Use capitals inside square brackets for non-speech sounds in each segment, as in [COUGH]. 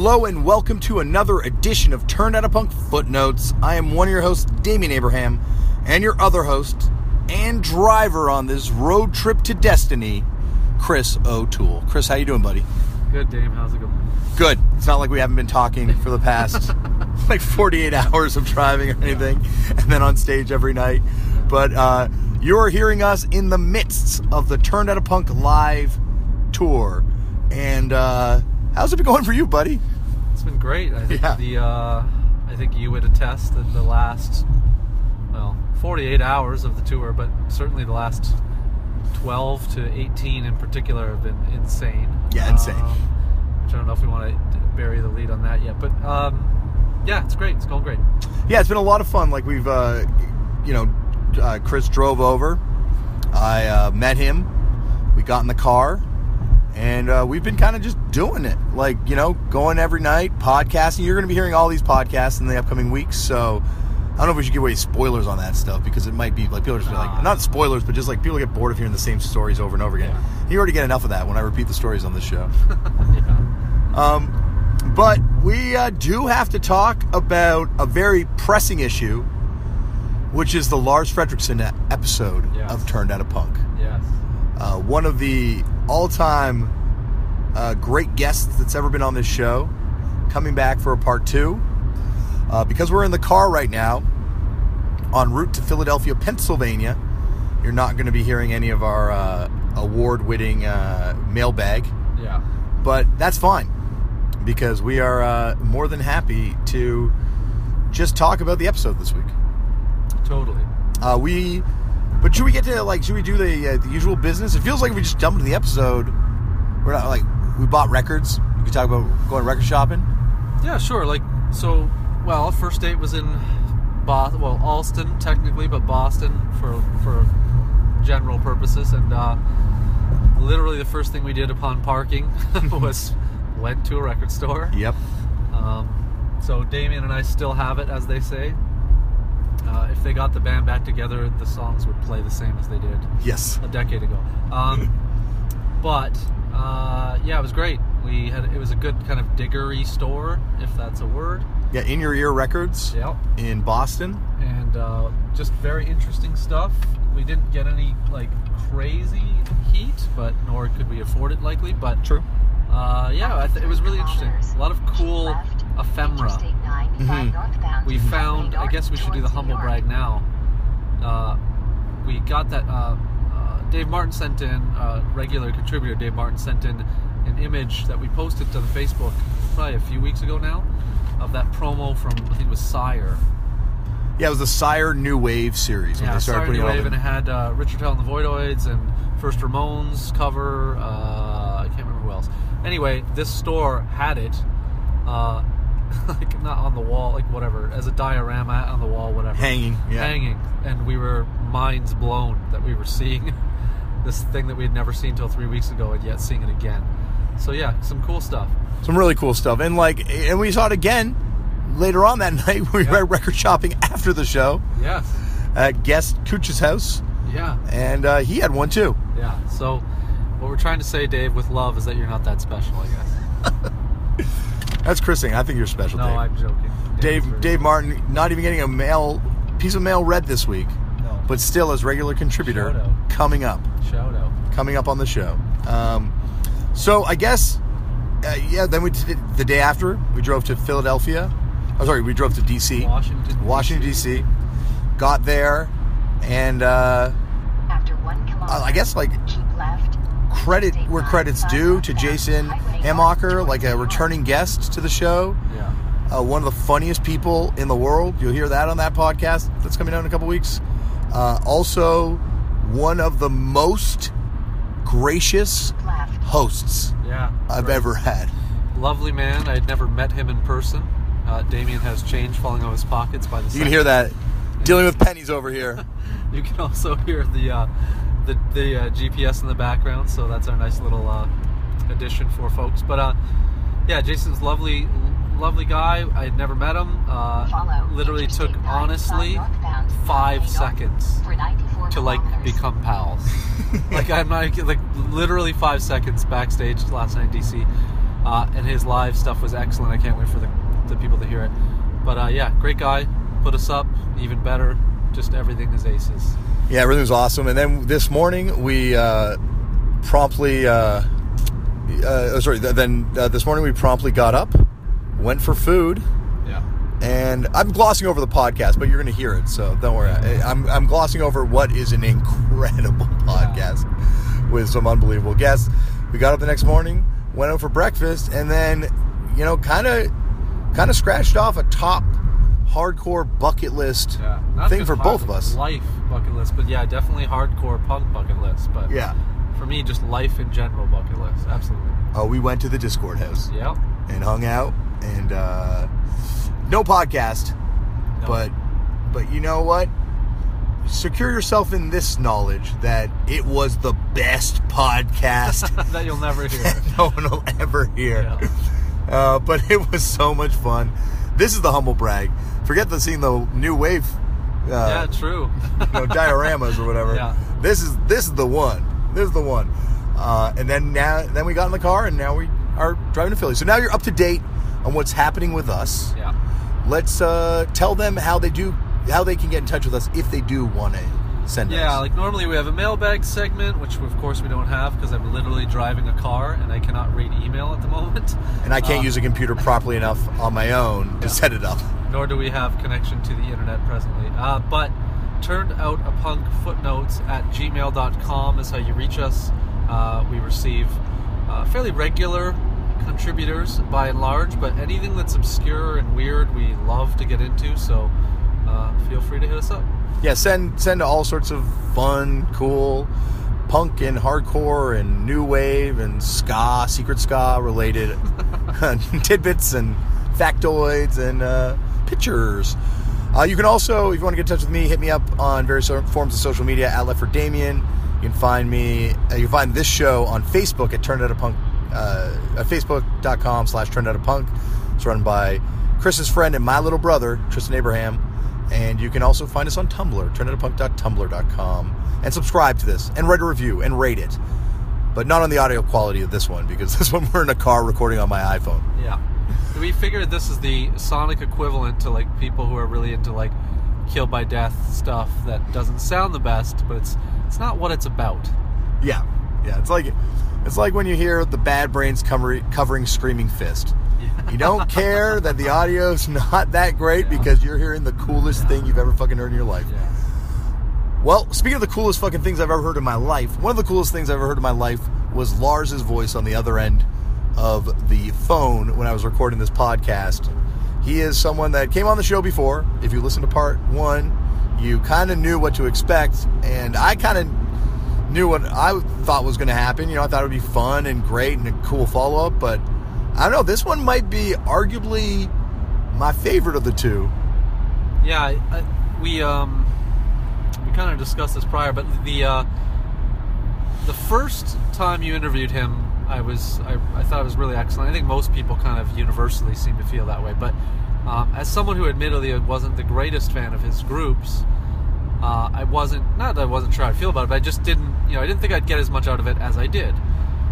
Hello and welcome to another edition of Turned Out a Punk Footnotes. I am one of your hosts, Damian Abraham, and your other host and driver on this road trip to destiny, Chris O'Toole. Chris, how you doing, buddy? Good, Dame. How's it going? Good. It's not like we haven't been talking for the past [LAUGHS] like 48 hours of driving or anything, and then on stage every night. But uh, you're hearing us in the midst of the Turned Out a Punk live tour, and uh, how's it been going for you, buddy? It's been great. I think Yeah. the uh, I think you would attest that the last well 48 hours of the tour, but certainly the last 12 to 18 in particular have been insane. Yeah, insane. Um, which I don't know if we want to bury the lead on that yet, but um, yeah, it's great. It's going great. Yeah, it's been a lot of fun. Like we've, uh, you know, uh, Chris drove over. I uh, met him. We got in the car, and uh, we've been kind of just doing it. Like you know, going every night, podcasting. You're going to be hearing all these podcasts in the upcoming weeks. So I don't know if we should give away spoilers on that stuff because it might be like people are just like not spoilers, but just like people get bored of hearing the same stories over and over again. Yeah. You already get enough of that when I repeat the stories on this show. [LAUGHS] yeah. Um, but we uh, do have to talk about a very pressing issue, which is the Lars Frederiksen episode Yes. of Turned Out a Punk. Yes. Uh, one of the all-time uh, great guests that's ever been on this show, coming back for a part two. Uh, because we're in the car right now, en route to Philadelphia, Pennsylvania. You're not going to be hearing any of our uh, award-winning uh, mailbag Yeah. but that's fine because we are uh, more than happy to just talk about the episode this week. Totally. Uh, we, but should we get to like, should we do the uh, the usual business? It feels like we just jump into the episode. We're not like we bought records. We could talk about going record shopping. Yeah, sure. Like so. Well, first date was in Boston. Well, Allston technically, but Boston for for general purposes. And uh, literally, the first thing we did upon parking [LAUGHS] was went to a record store. Yep. Um, so Damian and I still have it, as they say. Uh, if they got the band back together, the songs would play the same as they did Yes. a decade ago. Um, [LAUGHS] but uh, yeah, it was great. We had it was a good kind of diggery store, if that's a word. Yeah. In your ear records Yep. in Boston. And uh, just very interesting stuff. We didn't get any like crazy heat, but nor could we afford it likely. But True. uh, yeah, I th- it was really interesting. A lot of cool ephemera. Mhm. we found i guess we should do the humble brag now. Uh, we got that uh, uh, dave martin sent in uh, regular contributor dave martin sent in an image that we posted to the facebook probably a few weeks ago now of that promo from i think it was sire. Yeah, it was the Sire New Wave series when yeah they started sire putting New it all wave the- and it had uh, richard hell and the voidoids and first ramones cover uh, i can't remember who else. Anyway this store had it uh, [LAUGHS] like not on the wall like whatever as a diorama on the wall whatever hanging. Yeah. hanging, and we were minds blown that we were seeing [LAUGHS] this thing that we had never seen till three weeks ago, and yet seeing it again. So yeah, some cool stuff. some really cool stuff. And like, and we saw it again later on that [LAUGHS] night. We Yeah. were record shopping after the show Yes, at guest Cooch's house, yeah, and uh, he had one too. yeah. So what we're trying to say, Dave, with love, is that you're not that special. I guess. That's Chrising. I think you're special, No, Dave. I'm joking. Dave, is very- Dave Martin, not even getting a mail piece of mail read this week, No. but still as regular contributor Shout out. coming up, shout out. coming up on the show. Um, so I guess, uh, yeah. Then we did the day after we drove to Philadelphia. I'm oh, sorry, we drove to D.C. Washington, Washington D.C. Got there, and uh, After one kilometer, I guess like keep left. Credit where credit's due to Jason Hamacher, like a returning guest to the show. Yeah. Uh, one of the funniest people in the world. You'll hear that on that podcast that's coming out in a couple weeks. Uh, also, one of the most gracious hosts Yeah. I've right. ever had. Lovely man. I had never met him in person. Uh, Damian has change falling out of his pockets by the. You can hear that dealing with pennies over here. [LAUGHS] You can also hear the uh, the, the uh, GPS in the background, so that's our nice little uh, addition for folks. But uh, yeah, Jason's lovely, lovely guy. I had never met him. Uh, literally took honestly five seconds to like become pals. [LAUGHS] like I'm not like literally five seconds backstage last night in DC. uh, and his live stuff was excellent. I can't wait for the, the people to hear it. But uh, yeah, great guy, put us up even better. Just everything is aces. Yeah, everything was awesome. And then this morning we uh, promptly, uh, uh, sorry, then uh, this morning we promptly got up, went for food, Yeah. and I'm glossing over the podcast, but you're going to hear it, so don't worry. I'm, I'm glossing over what is an incredible [LAUGHS] podcast with some unbelievable guests. We got up the next morning, went out for breakfast, and then, you know, kind of, kind of scratched off a top hardcore bucket list Yeah. Thing for both of us. Life bucket list, but yeah, definitely hardcore punk bucket list. But Yeah. for me, just life in general bucket list. Absolutely. Oh, we went to the Dischord house Yep. and hung out, and uh, no podcast, No. but but you know what? Secure yourself in this knowledge that it was the best podcast [LAUGHS] that you'll never hear. [LAUGHS] no one will ever hear. Yeah. Uh, but it was so much fun. This is the humble brag. Forget the seeing the new wave, uh, yeah, true. you know, dioramas or whatever. [LAUGHS] Yeah. This is this is the one. This is the one. Uh, and then now then we got in the car and now we are driving to Philly. So now you're up to date on what's happening with us. yeah. Let's uh, tell them how they do how they can get in touch with us if they do want to send Yeah, us. Yeah, like normally we have a mailbag segment, which of course we don't have because I'm literally driving a car and I cannot read email at the moment. and I can't Uh, use a computer properly enough on my own to [LAUGHS] set it up. Nor do we have connection to the internet presently. Uh, but turned out a punk footnotes at gmail.com is how you reach us. Uh, we receive uh, fairly regular contributors by and large, but anything that's obscure and weird we love to get into, so uh, feel free to hit us up. Yeah, send send all sorts of fun, cool, punk and hardcore and new wave and ska, secret ska related [LAUGHS] [LAUGHS] tidbits and factoids and uh, pictures. Uh, you can also, if you want to get in touch with me, hit me up on various forms of social media at Left for Damian. You can find me. Uh, you can find this show on Facebook at Turned Out a Punk. Uh, at Facebook.com slash Turned Out a Punk. It's run by Chris's friend and my little brother Tristan Abraham. And you can also find us on Tumblr, turnoutapunk.tumblr.com, and subscribe to this and write a review and rate it. But not on the audio quality of this one because [LAUGHS] this one we're in a car recording on my iPhone. Yeah. We figured this is the sonic equivalent to like people who are really into like Killed by Death stuff that doesn't sound the best, but it's it's not what it's about. Yeah, yeah. It's like it's like when you hear the Bad Brains covering, covering Screaming Fist. Yeah. You don't care that the audio's [LAUGHS] not that great Yeah. because you're hearing the coolest thing you've ever fucking heard in your life. Yeah. Well, speaking of the coolest fucking things I've ever heard in my life, one of the coolest things I've ever heard in my life was Lars's voice on the other end of the phone when I was recording this podcast. He is someone that came on the show before. If you listen to part one, you kind of knew what to expect, and I kind of knew what I thought was going to happen. You know, I thought it would be fun and great and a cool follow up, but I don't know. This one might be arguably my favorite of the two. Yeah, I, we um we kind of discussed this prior, but the uh, the first time you interviewed him, I was I, I thought it was really excellent. I think most people kind of universally seem to feel that way. But um, as someone who admittedly wasn't the greatest fan of his groups, uh, I wasn't not that I wasn't sure how I feel about it, but I just didn't you know I didn't think I'd get as much out of it as I did.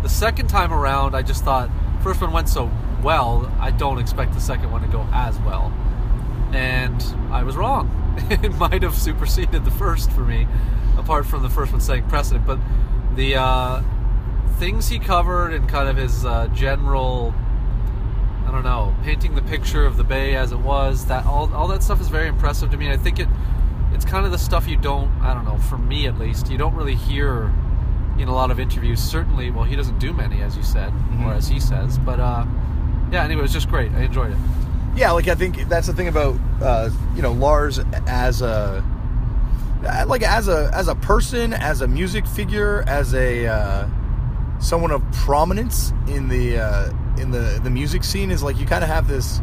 The second time around, I just thought first one went so well, I don't expect the second one to go as well and I was wrong. [LAUGHS] it might have superseded the first for me, apart from the first one setting precedent. But the uh, things he covered and kind of his uh, general, I don't know, painting the picture of the Bay as it was, that all, all that stuff is very impressive to me. I think it it's kind of the stuff you don't, I don't know, for me at least, you don't really hear in a lot of interviews. Certainly, well, he doesn't do many, as you said, or as he says. But uh, yeah, anyway, it was just great. I enjoyed it. Yeah, like I think that's the thing about uh, you know Lars as a like as a as a person, as a music figure, as a uh, someone of prominence in the uh, in the the music scene is like you kind of have this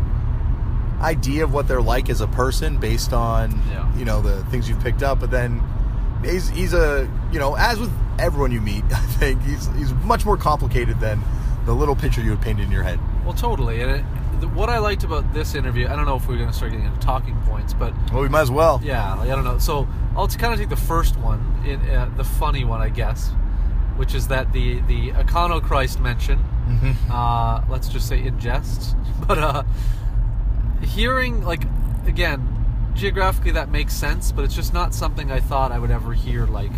idea of what they're like as a person based on Yeah. you know the things you've picked up, but then he's he's a you know as with everyone you meet, [LAUGHS] I think he's he's much more complicated than the little picture you would paint in your head. Well, totally. And it, what I liked about this interview, I don't know if we're going to start getting into talking points, but Well, we might as well. yeah, like, I don't know. So I'll kind of take the first one, in, uh, the funny one, I guess. Which is that the the Econochrist mention, uh, let's just say in jest, [LAUGHS] but uh, hearing like again geographically that makes sense, but it's just not something I thought I would ever hear like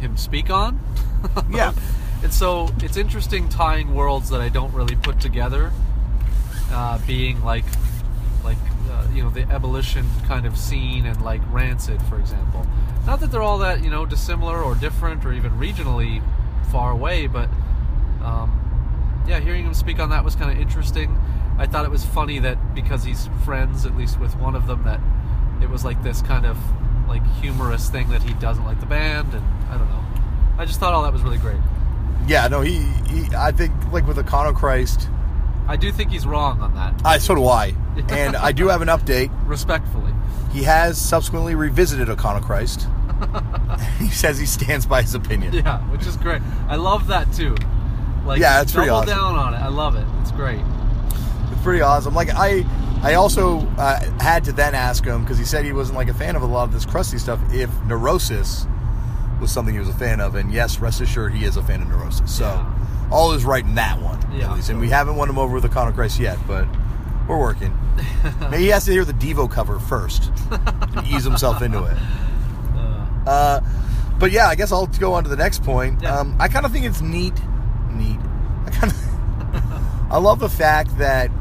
him speak on. [LAUGHS] Yeah. and so it's interesting tying worlds that I don't really put together, uh, being like like uh, you know the abolition kind of scene and like Rancid, for example. Not that they're all that you know dissimilar or different or even regionally far away, but um, yeah, hearing him speak on that was kind of interesting. I thought it was funny that because he's friends, at least with one of them, that it was like this kind of like humorous thing that he doesn't like the band, and I don't know. I just thought all that was really great. Yeah, no, he, he I think like with Econochrist, I do think he's wrong on that, I so do I. [LAUGHS] And I do have an update. respectfully. He has subsequently revisited Econochrist. [LAUGHS] he says he stands by his opinion. Yeah, which is great. I love that too. Like, Yeah, it's pretty awesome. down on it. I love it. It's great. It's pretty awesome. Like I, I also uh, had to then ask him because he said he wasn't like a fan of a lot of this crusty stuff. If Neurosis was something he was a fan of, and yes, rest assured he is a fan of Neurosis. So Yeah. All is right in that one, Yeah, at least. And we haven't won him over with the Christ yet, but we're working. [LAUGHS] Maybe he has to hear the Devo cover first to ease himself into it. Uh, [LAUGHS] Uh, but yeah, I guess I'll go on to the next point. Yeah. Um, I kind of think it's neat. Neat. I kind of. [LAUGHS] I love the fact that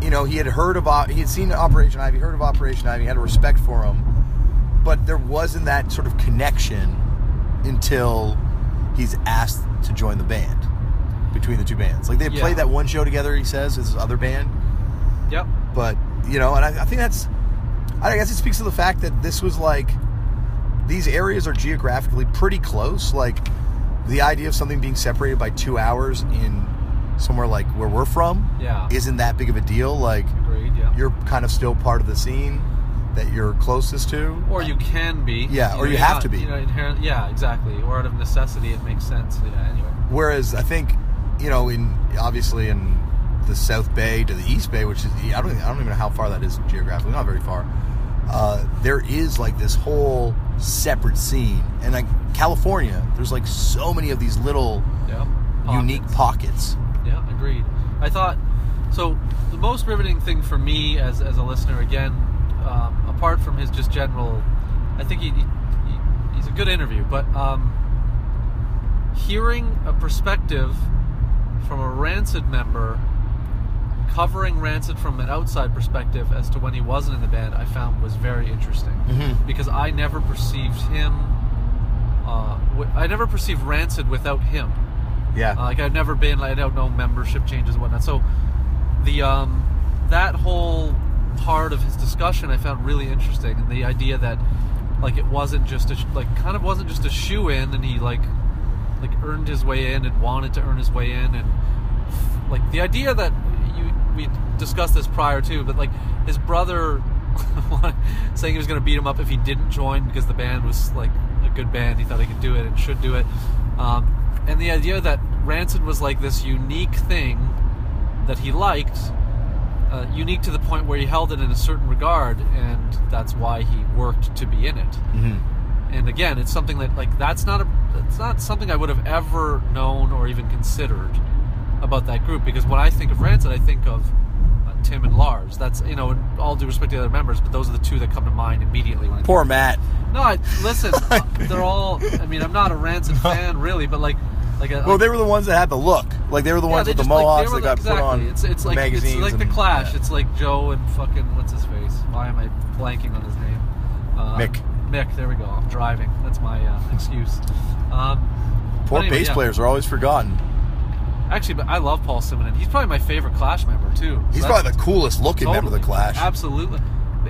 you know he had heard about he had seen Operation Ivy, heard of Operation Ivy, had a respect for him, but there wasn't that sort of connection until he's asked to join the band between the two bands. Like they Yeah. played that one show together. He says his other band, yep. but you know, and I, I think that's, I guess it speaks to the fact that this was like, these areas are geographically pretty close. Like, the idea of something being separated by two hours in somewhere like where we're from Yeah. isn't that big of a deal. Like, Agreed. Yeah. you're kind of still part of the scene that you're closest to. or you can be. Yeah, or know, you have not- to be. You know, inherent. Yeah, exactly. Or out of necessity, it makes sense. Yeah. Anyway. Whereas I think, you know, in obviously in the South Bay to the East Bay, which is I don't I don't even know how far that is geographically, not very far. Uh, there is like this whole separate scene, and like California, there's like so many of these little Yeah. unique Pockets. pockets. Yeah, agreed. I thought so. The most riveting thing for me as, as a listener, again, um, apart from his just general, I think he, he, he- he's a good interview, but um, hearing a perspective from a Rancid member covering Rancid from an outside perspective as to when he wasn't in the band, I found was very interesting Mhm. because I never perceived him. Uh, wi- I never perceived Rancid without him. Yeah, Uh, like I've never been. Like, I don't know membership changes and whatnot. So the um, that whole part of his discussion I found really interesting, and the idea that like it wasn't just a sh- like kind of wasn't just a shoe in, and he like like earned his way in and wanted to earn his way in, and like the idea that you we discussed this prior too, but like his brother [LAUGHS] saying he was going to beat him up if he didn't join because the band was like a good band, he thought he could do it and should do it, um, and the idea that Rancid was like this unique thing that he liked. Uh, unique to the point where he held it in a certain regard, and that's why he worked to be in it Mhm. And again it's something that like that's not a it's not something i would have ever known or even considered about that group because when i think of rancid i think of uh, tim and lars that's you know all due respect to the other members but those are the two that come to mind immediately when poor Matt. no I, listen [LAUGHS] uh, they're all i mean i'm not a rancid [LAUGHS] fan really but like like a, Well, they were the ones that had the look. Like they were the ones with the just, like, they mohawks were that got the- put on. It's, it's like magazines. it's like the Clash. yeah. It's like Joe and fucking what's his face? Why am I blanking on his name? Uh, Mick. Mick. There we go. I'm driving. That's my uh, excuse. Um, Poor anyway, bass yeah. players are always forgotten. Actually, but I love Paul Simonon. He's probably my favorite Clash member too. So He's probably the coolest looking member of the. Clash. Absolutely.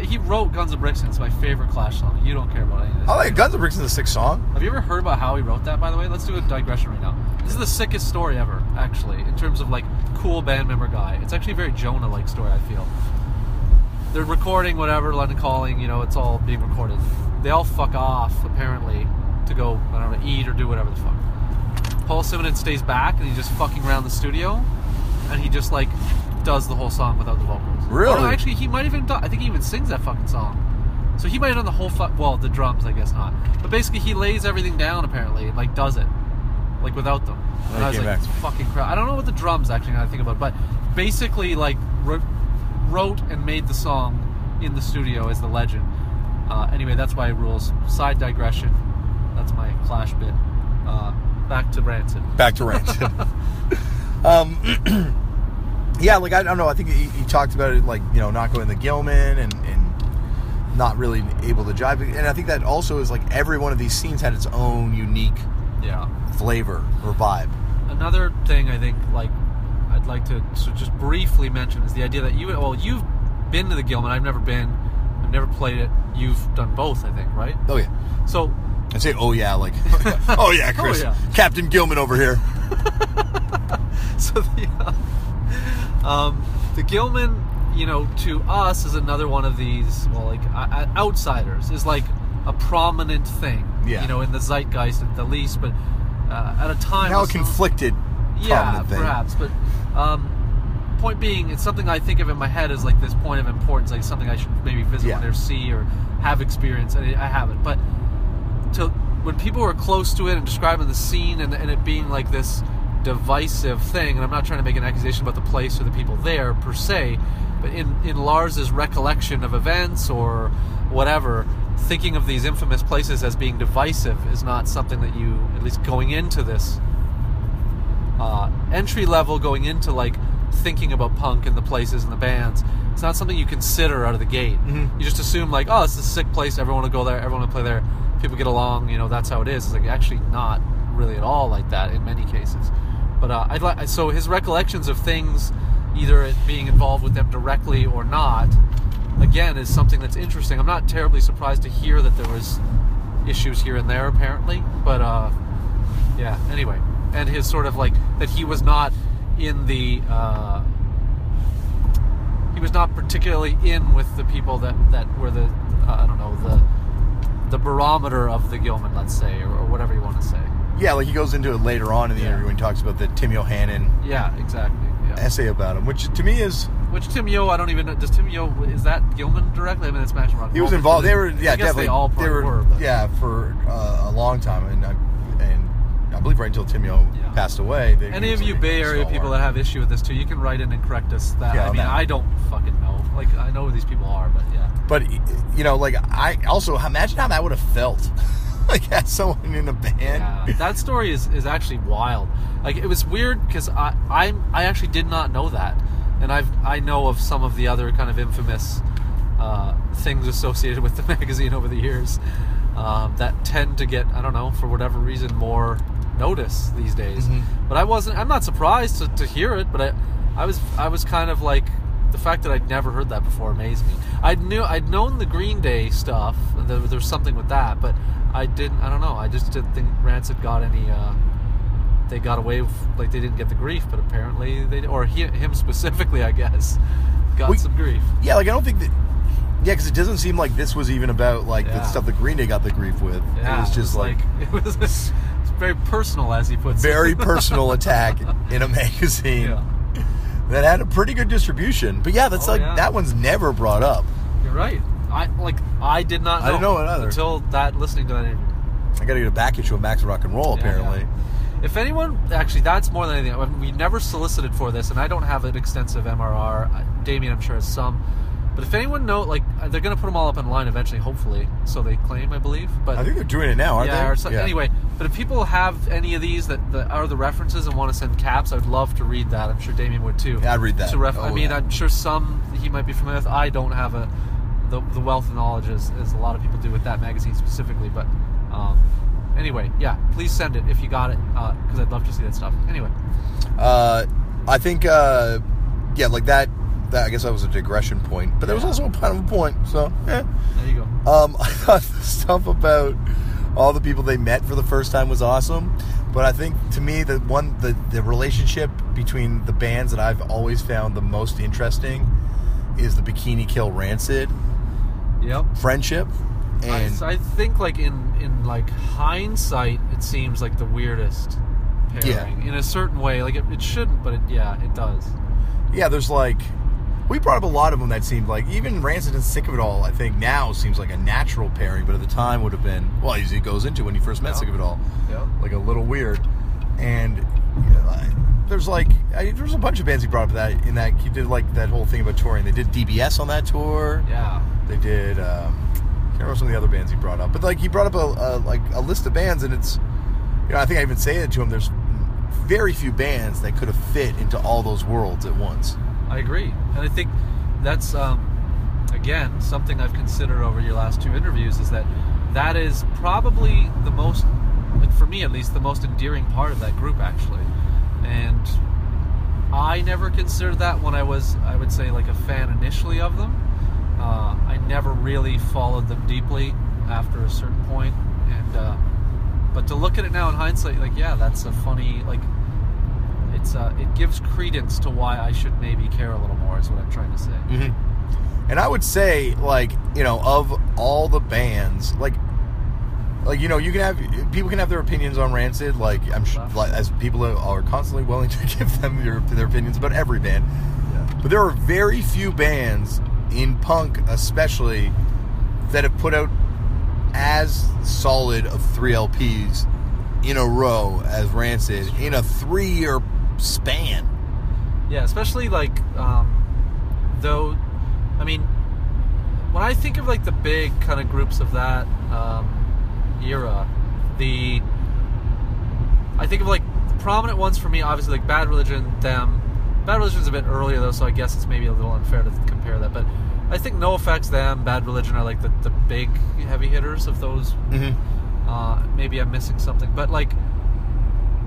He wrote Guns of Brixton. It's my favorite Clash song. You don't care about any of this. I like Guns N' Bricks is a sick song. Have you ever heard about how he wrote that? By the way, let's do a digression right now. This is the sickest story ever, actually, in terms of like cool band member guy. It's actually a very Jonah-like story. I feel. They're recording whatever London Calling. You know, it's all being recorded. They all fuck off apparently to go I don't know eat or do whatever the fuck. Paul Simonon stays back and he's just fucking around the studio, and he just like does the whole song without the vocals. Really? Oh, no, actually, he might even. Do, I think he even sings that fucking song. So he might have done the whole fuck. well, the drums, I guess not. But basically, he lays everything down. Apparently, and, like does it, like without them. And I was like, back. "It's fucking crap. I don't know what the drums actually. Now I think about, it, but basically, like wrote, wrote and made the song in the studio as the legend. Uh, anyway, that's why it rules. Side digression. That's my Clash bit. Uh, back to Rancid. back to Rancid. [LAUGHS] um, [CLEARS THROAT] yeah, like I don't know. I think he, he talked about it, like you know, not going to the Gilman and and not really able to jive. And I think that also is like every one of these scenes had its own unique Yeah. flavor or vibe. another thing I think like I'd like to, to just briefly mention is the idea that you well you've been to the Gilman I've never been never played it you've done both I think right Oh yeah, so I say oh yeah, like [LAUGHS] [LAUGHS] oh yeah, Chris, yeah. Captain Gilman over here. [LAUGHS] so the uh, um, the Gilman you know to us is another one of these well like uh, outsiders is like a prominent thing Yeah. you know in the zeitgeist at the least but uh, at a time Now a conflicted, yeah, perhaps. But um, point being, it's something I think of in my head as like this point of importance, like something I should maybe visit Yeah. one or see or have experience. And I haven't. But to when people are close to it and describing the scene and, and it being like this divisive thing, and I'm not trying to make an accusation about the place or the people there per se, but in in Lars's recollection of events or whatever. Thinking of these infamous places as being divisive is not something that you, at least going into this uh, entry level going into like thinking about punk and the places and the bands. It's not something you consider out of the gate. Mhm. You just assume like, oh, it's a sick place. Everyone will go there. Everyone will play there. People get along. You know, that's how it is. It's like actually not really at all like that in many cases. But uh, I'd like so his recollections of things, either it being involved with them directly or not, again is something that's interesting. I'm not terribly surprised to hear that there was issues here and there apparently, but uh, yeah. Anyway, and his sort of like that he was not in the uh, he was not particularly in with the people that that were the uh, I don't know the the barometer of the Gilman, let's say, or, or whatever you want to say. Yeah, like he goes into it later on in the Yeah. interview when he talks about the Tim Yohannan Yeah, exactly. Yeah. essay about him, which to me is Which Tim Yo, I don't even know. Does Tim Yo is that Gilman directly? I mean, it's and Rock. he was involved. They were yeah, definitely They all they were, were. yeah for uh, a long time, and I, and I believe right until Tim Yo Yeah. passed away. Any of you Bay Area people that have issue with this too, you can write in and correct us. That Yeah, I mean, that. I don't fucking know. Like I know who these people are, but yeah. But you know, like I also imagine how that would have felt, [LAUGHS] like as someone in a band. Yeah, that story is, is actually wild. Like it was weird because I I I actually did not know that, and I've I know of some of the other kind of infamous uh, things associated with the [LAUGHS] magazine over the years um, that tend to get I don't know for whatever reason more notice these days. Mhm. But I wasn't. I'm not surprised to, to hear it, but I I was I was kind of like. The fact that I'd never heard that before amazed me. I knew I'd known the Green Day stuff. There, there was something with that, but I didn't. I don't know. I just didn't think Rancid got any. Uh, they got away with like they didn't get the grief, but apparently they or he, him specifically, I guess, got We- some grief. Yeah, like I don't think that. Yeah, because it doesn't seem like this was even about like the stuff that Green Day got the grief with. Yeah, it was just like, [LAUGHS] it was very personal, as he puts very it. Very [LAUGHS] personal attack in a magazine yeah, that had a pretty good distribution. But yeah, that's Oh, like yeah. that one's never brought up. you're right. I like I did not. Know I didn't know it either. until that listening to that interview. I got to get a back issue of Max Rock and Roll apparently. yeah. If anyone, actually, that's more than anything. I mean, we never solicited for this, and I don't have an extensive MRR. Damian, I'm sure, has some. But if anyone know, like, uh, they're going to put them all up online eventually, hopefully. So they claim, I believe. But I think they're doing it now, aren't yeah, they? or so, anyway. But if people have any of these that, that are the references and want to send caps, I'd love to read that. I'm sure Damian would too. Yeah, I'd read that. To ref- I Oh, mean, yeah. I'm sure some he might be familiar with. I don't have a the, the wealth of knowledge as, as a lot of people do with that magazine specifically. But um, anyway, yeah, please send it if you got it because I'd love to see that stuff. Anyway, Uh, I think, uh, yeah, like that, that. I guess that was a digression point, but there was also a kind of a point. So, yeah. there you go. Um, [LAUGHS] I thought the stuff about all the people they met for the first time was awesome, but I think to me the one the the relationship between the bands that I've always found the most interesting is the Bikini Kill Rancid Yep. friendship, and I, I think like in in like hindsight, it seems like the weirdest pairing in a certain way. Like it, it shouldn't, but it, yeah, it does. yeah, there's like We brought up a lot of them that seemed like even Rancid and Sick of It All. I think now seems like a natural pairing, but at the time would have been well. As it goes into when you first met Yeah. Sick of It All, Yeah. like a little weird. And you know, I- there's like I, there's a bunch of bands he brought up that in that he did like that whole thing about touring. They did DBS on that tour. Yeah. They did. Um, I can't remember some of the other bands he brought up, but like he brought up a, a like a list of bands, and it's you know I think I even say it to him. There's very few bands that could have fit into all those worlds at once. I agree, and I think that's um, again something I've considered over your last two interviews is that that is probably the most, for me at least, the most endearing part of that group actually, and I never considered that when I was, I would say, like a fan initially of them. Uh, I never really followed them deeply after a certain point, and uh, but to look at it now in hindsight, like yeah, that's a funny like it's uh, it gives credence to why I should maybe care a little more. Is what I'm trying to say. Mm-hmm. And I would say, like, you know, of all the bands, like, like you know, you can have people can have their opinions on Rancid. Like, I'm sure, like, as people are constantly willing to [LAUGHS] give them their, their opinions about every band. Yeah. But there are very few bands in punk, especially, that have put out as solid of three LPs in a row as Rancid in a three-year span. Yeah, especially like um, though. I mean, when I think of like the big kind of groups of that um, era, the I think of like prominent ones for me. Obviously, like Bad Religion, them. Bad Religion's a bit earlier though, so I guess it's maybe a little unfair to compare that. But I think NoFX, them, Bad Religion are like the, the big heavy hitters of those Mm-hmm. Uh, maybe I'm missing something, but like,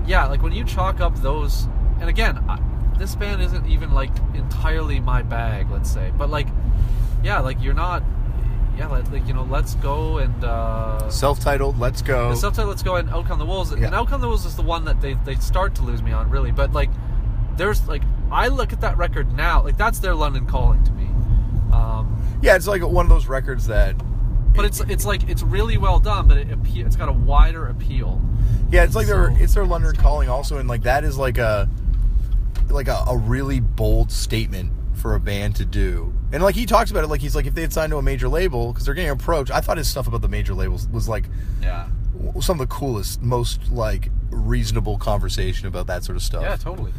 yeah, like when you chalk up those, and again, I, this band isn't even like entirely my bag, let's say, but like, yeah, like you're not, yeah, like, like you know, let's go and uh, Self-titled, Let's Go. self-titled, Let's Go and Out Come the Wolves, Yeah. and Out Come the Wolves is the one that they they start to lose me on, really, but like, there's like, I look at that record now, like that's their London Calling to me. Um, Yeah, it's like one of those records that. but it's it's like it's really well done, but it appe- it's got a wider appeal. Yeah, it's like their it's their London calling also, and like that is like a like a, a really bold statement for a band to do. And like he talks about it, like he's like if they had signed to a major label because they're getting approached. I thought his stuff about the major labels was like Yeah. some of the coolest, most like reasonable conversation about that sort of stuff. Yeah, totally.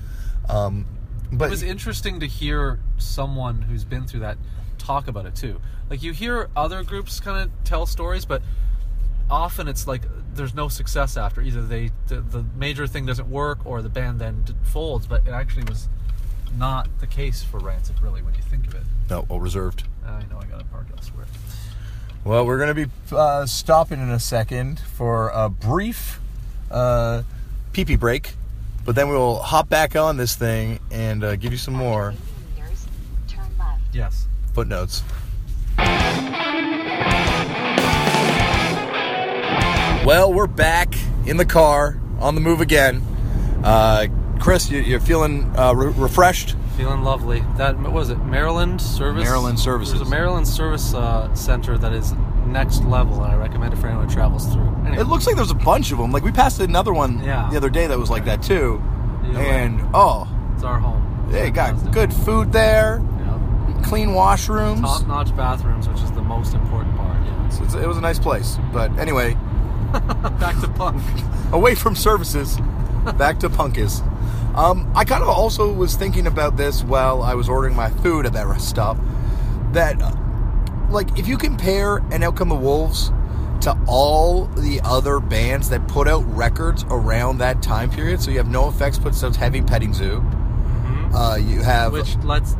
Um, but it was interesting to hear someone who's been through that talk about it too. Like you hear other groups kind of tell stories, but often it's like there's no success after. Either they the, the major thing doesn't work, or the band then folds. But it actually was not the case for Rancid, really, when you think of it. no, well reserved. I know I got to park elsewhere. Well, we're going to be uh, stopping in a second for a brief uh, pee pee break, but then we will hop back on this thing and uh, give you some more 80 meters, turn left. Yes. footnotes. Well, we're back in the car on the move again. Uh, Chris, you, you're feeling uh, re- refreshed? Feeling lovely. That what was it Maryland Service. Maryland Services. There's a Maryland Service uh, Center that is next level, and I recommend it for anyone who travels through. Anyway, It looks like there's a bunch of them. Like we passed another one Yeah. the other day that was like that too. Yeah. And oh, it's our home. they got Fantastic. good food there, Yeah. clean washrooms. Top-notch bathrooms, which is the most important part. Yeah. So it's, it was a nice place. But anyway, [LAUGHS] Back to punk. away from services, back to Punkus. Um, I kind of also was thinking about this while I was ordering my food at that rest stop. That, uh, like, if you compare an Out Come the Wolves to all the other bands that put out records around that time period, so you have NoFX puts out Heavy Petting Zoo. Uh, you have Which let's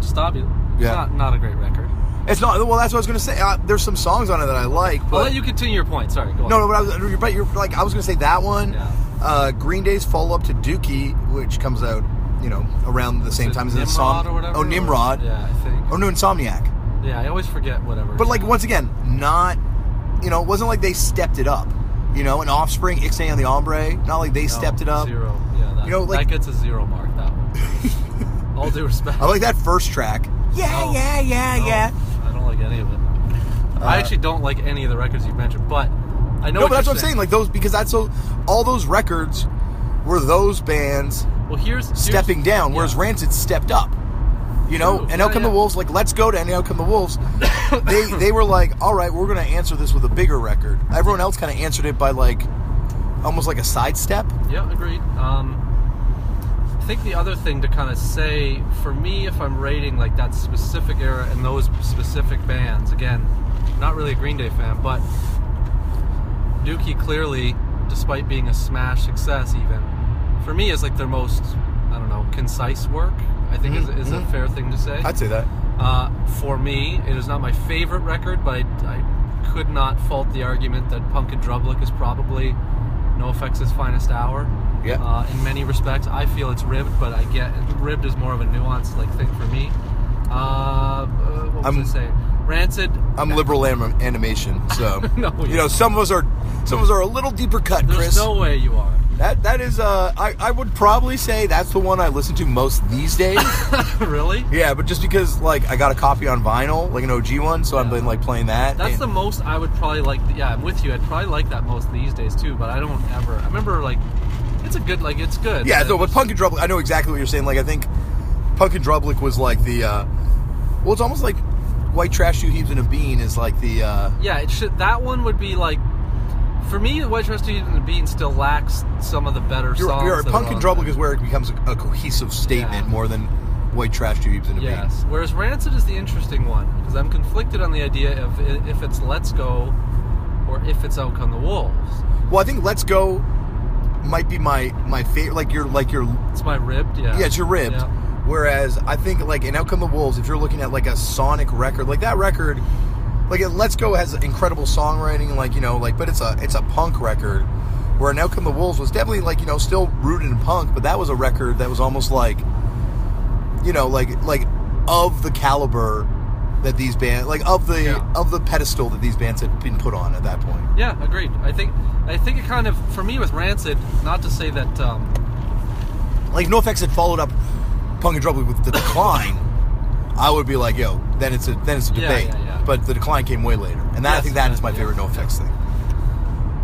stop you. Yeah. Not not a great record. It's not well. That's what I was gonna say. Uh, there's some songs on it that I like, but I'll let you continue your point. Sorry. Go on. No, no, but, I was, you're, but you're like I was gonna say that one. Yeah. Uh, Green Day's follow up to Dookie, which comes out, you know, around the same it time as Nimrod Insom- or whatever. Oh, Nimrod. Yeah, I think. Oh no, Insomniac. Yeah, I always forget whatever. But like once again, not, you know, it wasn't like they stepped it up. You know, an Offspring, Ixnay on the Hombre, not like they No, stepped it up. Zero. Yeah. That, You know, like- that gets a zero mark. That one. [LAUGHS] All due respect. I like that first track. Yeah, No. yeah, yeah, yeah. I any of it. I actually don't like any of the records you've mentioned, but I know. No, what but that's what I'm saying. Like those, because that's so. All those records were those bands well, here's, here's stepping down, whereas yeah. Rancid stepped up. You know, True. and Yeah, out come yeah. the wolves. Like, let's go to and out come the wolves. [COUGHS] they they were like, all right, we're gonna answer this with a bigger record. Everyone else kind of answered it by like, almost like a sidestep. Yeah, agreed. Um, think the other thing to kind of say for me, if I'm rating like that specific era and those specific bands, again, not really a Green Day fan, but Dookie clearly, despite being a smash success, even for me, is like their most I don't know concise work. I think Mhm, is, is a mhm. fair thing to say. I'd say that. Uh, for me, it is not my favorite record, but I, I could not fault the argument that Punk in Drublic is probably NoFX' finest hour. Yeah. Uh, in many respects, I feel it's ribbed, but I get ribbed is more of a nuanced like thing for me. Uh, uh, what was I'm- I saying? Rancid. I'm liberal anim- animation, so [LAUGHS] No, you know some of us are some of us are a little deeper cut, Chris. There's Chris. no way you are. That that is uh I, I would probably say that's the one I listen to most these days. [LAUGHS] really? yeah, but just because like I got a copy on vinyl, like an OG one, so I've been like playing that. That's and- the most I would probably like. Yeah, I'm with you. I'd probably like that most these days too. But I don't ever. I remember like, it's a good like it's good. Yeah, no, but Punk in Drublic, I know exactly what you're saying. Like I think Punk in Drublic was like the uh well it's almost like White Trash Two Heebs and a Bean is like the uh Yeah, it should. That one would be like, for me, White Trash and a Bean still lacks some of the better you're, songs. you're, Punk in Drublic there. is where it becomes a, a cohesive statement Yeah. more than White Trash Two Heebs and a bean. Yes. Whereas Rancid is the interesting one because I'm conflicted on the idea of if it's Let's Go or if it's Out Come the Wolves. Well, I think Let's Go might be my my favorite like you're like your It's my ribbed. Yeah. Yeah, it's your ribbed. Yeah. Whereas I think like in Out Come the Wolves, if you're looking at like a Sonic record, like that record, like Let's Go has incredible songwriting, like you know, like but it's a it's a punk record. Where Now Come the Wolves was definitely like you know still rooted in punk, but that was a record that was almost like, you know, like like of the caliber that these bands like of the Yeah. of the pedestal that these bands had been put on at that point. Yeah, agreed. I think I think it kind of for me with Rancid. Not to say that. Um, Like NoFX had followed up Punk in Drublic with the decline. [COUGHS] I would be like, yo, then it's a then it's a debate. yeah, yeah. But the decline came way later, and that, I Yes, think that is my favorite NoFX thing,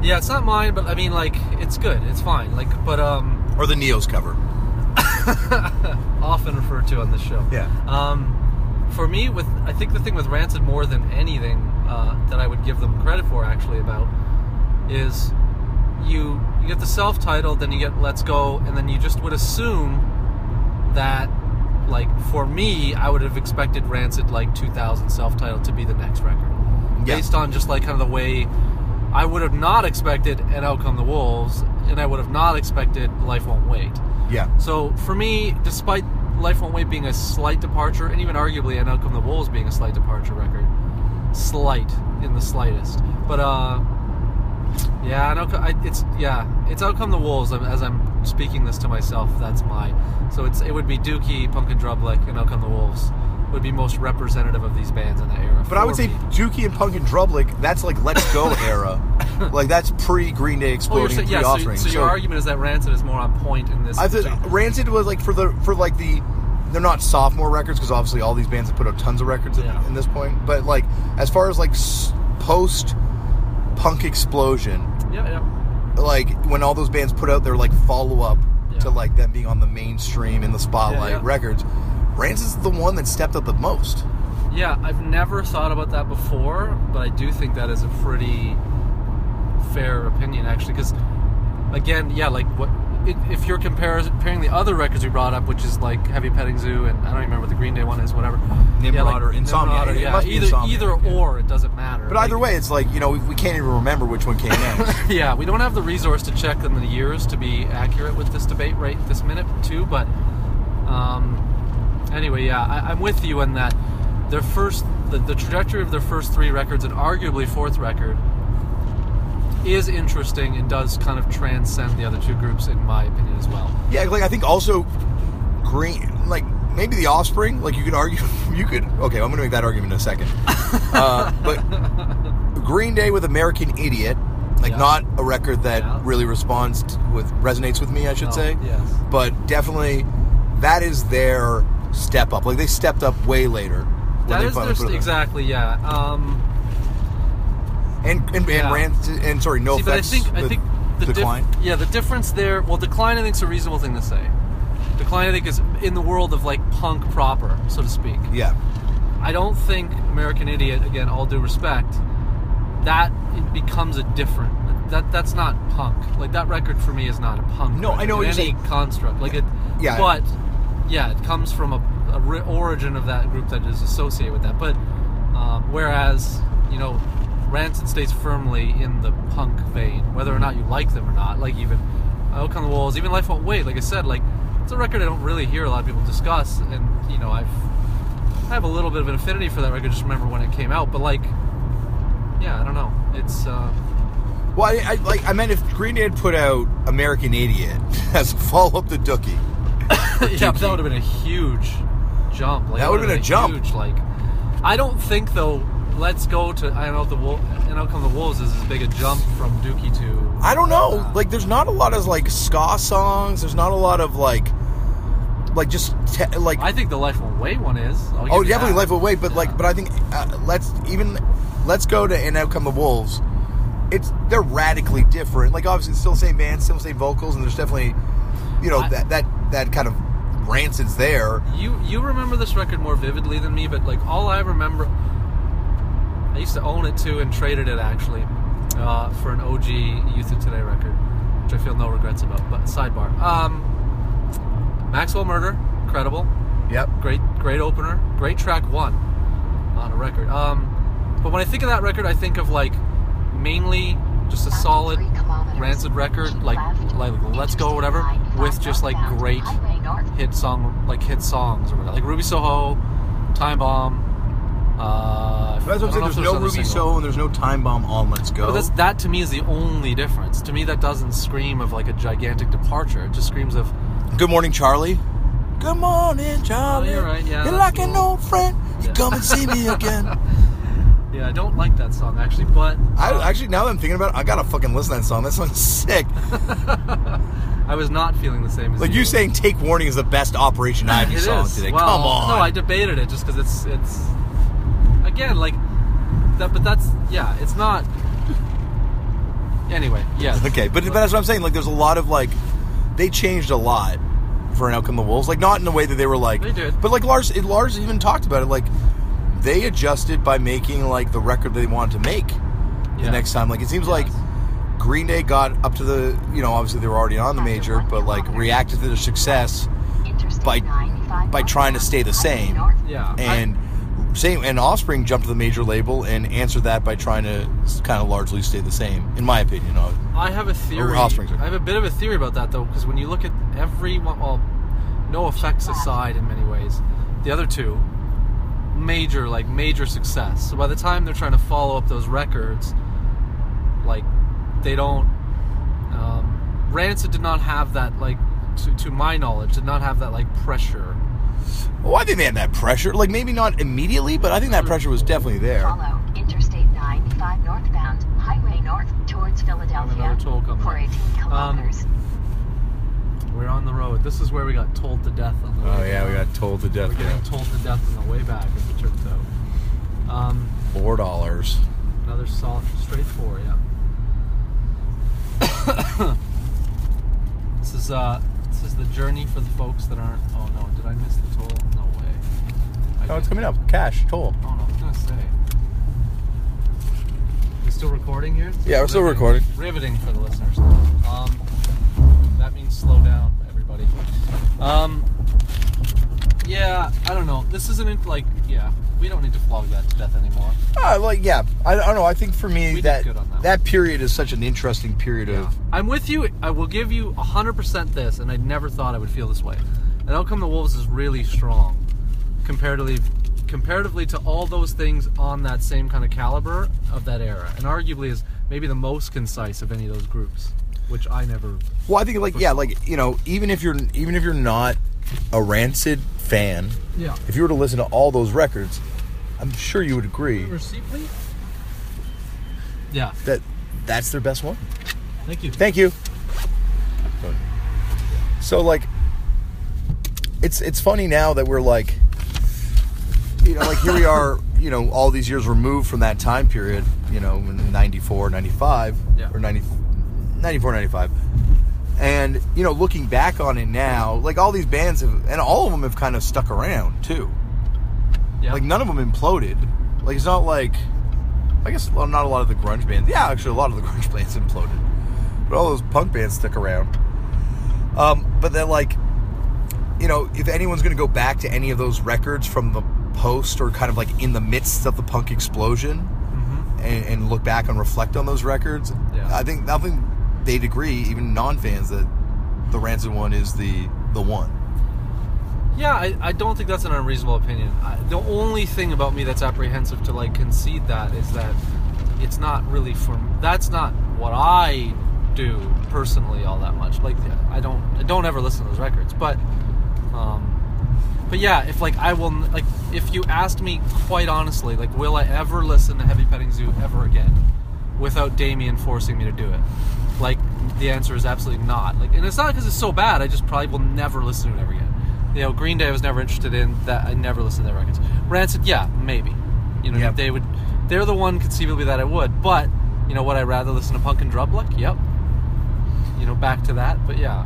yeah, it's not mine, but I mean, like, it's good. It's fine. Like, but um, or the Neos cover. [LAUGHS] often referred to on this show. Yeah. Um, for me, with I think the thing with Rancid more than anything uh, that I would give them credit for actually about is you you get the self-titled, then you get Let's Go, and then you just would assume that like for me, I would have expected Rancid like 2000 self-titled to be the next record, Yeah. based on just like kind of the way. I would have not expected and Out Come the Wolves, and I would have not expected Life Won't Wait. Yeah, So for me, despite Life Won't Wait being a slight departure, and even arguably an Out Come the Wolves being a slight departure record, slight in the slightest, but uh, yeah, I know it's yeah, it's Out Come the Wolves. As I'm speaking this to myself, that's my so it's it would be Dookie, and Drublic, and Out Come the Wolves would be most representative of these bands in that era. but I would say. Dookie and Punk in Drublic. That's like Let's Go [LAUGHS] era. Like that's pre Green Day exploding, saying, pre yeah. So, so your argument is that Rancid is more on point in this. I think Rancid was like for the for like the they're not sophomore records because obviously all these bands have put out tons of records at- Yeah. in this point. But like as far as like post punk explosion, yeah, yeah. like when all those bands put out their like follow up Yeah. to like them being on the mainstream in the spotlight yeah. records, Rancid's the one that stepped up the most. Yeah, I've never thought about that before, but I do think that is a pretty fair opinion, actually. Because, again, yeah, like what if you're comparing the other records we brought up, which is like Heavy Petting Zoo, and I don't even remember what the Green Day one is, whatever. Nimrod yeah, like, or Insomniac. Nimrod or- It yeah, must be either Insomniac, either yeah. or, it doesn't matter. But either way, it's like you know we, we can't even remember which one came next. [LAUGHS] yeah, we don't have the resource to check in the years to be accurate with this debate right this minute too. But um, anyway, yeah, I, I'm with you in that their first, the, the trajectory of their first three records and arguably fourth record is interesting and does kind of transcend the other two groups in my opinion as well. yeah, like I think also Green, like maybe the Offspring. Like you could argue, [LAUGHS] you could. Okay, I'm gonna make that argument in a second. [LAUGHS] uh, but Green Day with American Idiot, like Yeah. not a record that Yeah. really responds t- with resonates with me. I should Oh, say. yes. but definitely that is their step up. Like they stepped up way later. That they is their, out. exactly, yeah. Um, And and, Yeah. and Rant and sorry, no See, but I think I the think the dif- decline. yeah, the difference there. Well, decline I think is a reasonable thing to say. Decline, I think, is in the world of like punk proper, so to speak. Yeah. I don't think American Idiot, again, all due respect, that it becomes a different. That that's not punk. Like that record for me is not a punk. No, I know in any construct. Like it. Yeah. But yeah, it comes from a, a ri- origin of that group that is associated with that. But um, whereas you know, Rancid stays firmly in the punk vein, whether or not you like them or not. Like even Out Come the Wolves, even Life Won't Wait. Like I said, like it's a record I don't really hear a lot of people discuss, and you know I've I have a little bit of an affinity for that record. Just remember when it came out, but like, yeah, I don't know. It's uh, Well, I, I like. I meant if Green Day had put out American Idiot [LAUGHS] as a follow up to Dookie. [LAUGHS] yeah, but that would have been a huge jump. Like, That would've been a jump. Huge, like, I don't think though. Let's go to I don't know the Wolf and Out Come the Wolves is as big a jump from Dookie to. I don't know. Like, there's not a lot of like ska songs. There's not a lot of like, like just te- like. I think the Life Wait one is. Oh, definitely that. Life Away, but like, but I think uh, let's even let's go to and out come the wolves. It's they're radically different. Like obviously, it's still the same band, still the same vocals, and there's definitely, you know, I- that that that kind of rancid's there. You you remember this record more vividly than me, but like all I remember, I used to own it too and traded it actually uh, for an OG Youth of Today record, which I feel no regrets about. But sidebar, um, Maxwell Murder, incredible, Yep. great great opener, great track one on a record. Um, but when I think of that record, I think of like mainly just a solid rancid record, like like Let's Go or whatever, with just like great hit song like hit songs or whatever. Like Ruby Soho, Time Bomb. Uh, That's what I'm saying. if There's no Ruby. Soul and there's no Time Bomb on Let's Go. But that's, that to me is the only difference. To me, that doesn't scream of like a gigantic departure. It just screams of Good morning, Charlie. Good morning, Charlie. Oh, you're right, yeah, You're like a an old friend. You Yeah. come and see me again. [LAUGHS] yeah. I don't like that song actually, but I uh, actually now that I'm thinking about it, I gotta fucking listen to that song. That song's sick. [LAUGHS] I was not feeling the same as Like you saying, "Take Warning" is the best Operation Ivy [LAUGHS] It song is. today. Well, Come on. No, I debated it just because it's it's again like that, but that's yeah, it's not. Anyway, yeah. [LAUGHS] Okay, but, but that's what I'm saying. Like, there's a lot of like, they changed a lot for an Out Come the Wolves. Like, not in the way that they were like, They did. But like Lars, it, Lars even talked about it. Like, they adjusted by making like the record they wanted to make the Yeah. next time. Like, it seems like Green Day got up to the, you know, obviously they were already on the major, but like reacted to their success by- by trying to stay the same. Highway north. Yeah, I- and. Same and Offspring jumped to the major label and answered that by trying to kind of largely stay the same, in my opinion. Of I have a theory. Offspring, sorry. I have a bit of a theory about that though, because when you look at every well, NoFX aside, in many ways, the other two, major like major success. So by the time they're trying to follow up those records, like they don't. Um, Rancid did not have that like, to, to my knowledge, did not have that like pressure. Well, I think they had that pressure. Like maybe not immediately, but I think that pressure was definitely there. Follow Interstate 95 northbound, Highway north towards Philadelphia Another toll coming for 18 kilometers. We're on the road. This is where we got told to death on the way. Oh yeah, we got told to death. We're getting told to death on the way back, Um, Four dollars. another soft, straight four, yeah. [COUGHS] this is uh, this is the journey for the folks that aren't. Oh no, did I miss the toll? No way. I Oh, it's coming up. Cash toll. Oh no, I was gonna say. We still recording here? Yeah, we're still recording. Riveting for the listeners. Um, that means slow down, everybody. Um, yeah, I don't know. This isn't like, yeah, we don't need to flog that to death anymore. Uh, like yeah, I, I don't know. I think for me We did that good on that that period is such an interesting period of. I'm with you. I will give you 100% this, and I never thought I would feel this way. And Out Come the Wolves is really strong comparatively comparatively to all those things on that same kind of caliber of that era. And arguably is maybe the most concise of any of those groups, which I never Well, I think like yeah, like you know, even if you're even if you're not a Rancid fan, Yeah. if you were to listen to all those records, I'm sure you would agree Receipt, please? Yeah. that that's their best one. Thank you. Thank you. So like it's it's funny now that we're like you know, like here we are, [LAUGHS] you know, all these years removed from that time period, you know, in 94, 95 Yeah. or 90, 94, 95. And you know, looking back on it now, like all these bands have, and all of them have kind of stuck around too. Yeah. Like none of them imploded. Like it's not like, I guess well, not a lot of the grunge bands. Yeah, actually, a lot of the [LAUGHS] grunge bands imploded, but all those punk bands stuck around. Um, but then like, you know, if anyone's going to go back to any of those records from the post or kind of like in the midst of the punk explosion, Mhm. and, and look back and reflect on those records, Yeah. I think I think they'd agree, even non-fans, that the Rancid one is the the one. Yeah, I, I don't think that's an unreasonable opinion. I, the only thing about me that's apprehensive to like concede that is that it's not really for that's not what I do personally all that much. Like I don't I don't ever listen to those records, but um, but yeah, if like I will like if you asked me quite honestly, like will I ever listen to Heavy Petting Zoo ever again without Damian forcing me to do it? The answer is absolutely not. Like, and it's not because it's so bad. I just probably will never listen to it ever again. You know, Green Day I was never interested in. That I never listened to their records. Rancid, yeah, maybe. You know, Yep. they would. They're the one conceivably that I would. But you know, would I rather listen to Punk in Drublic? Yep. You know, back to that. But yeah,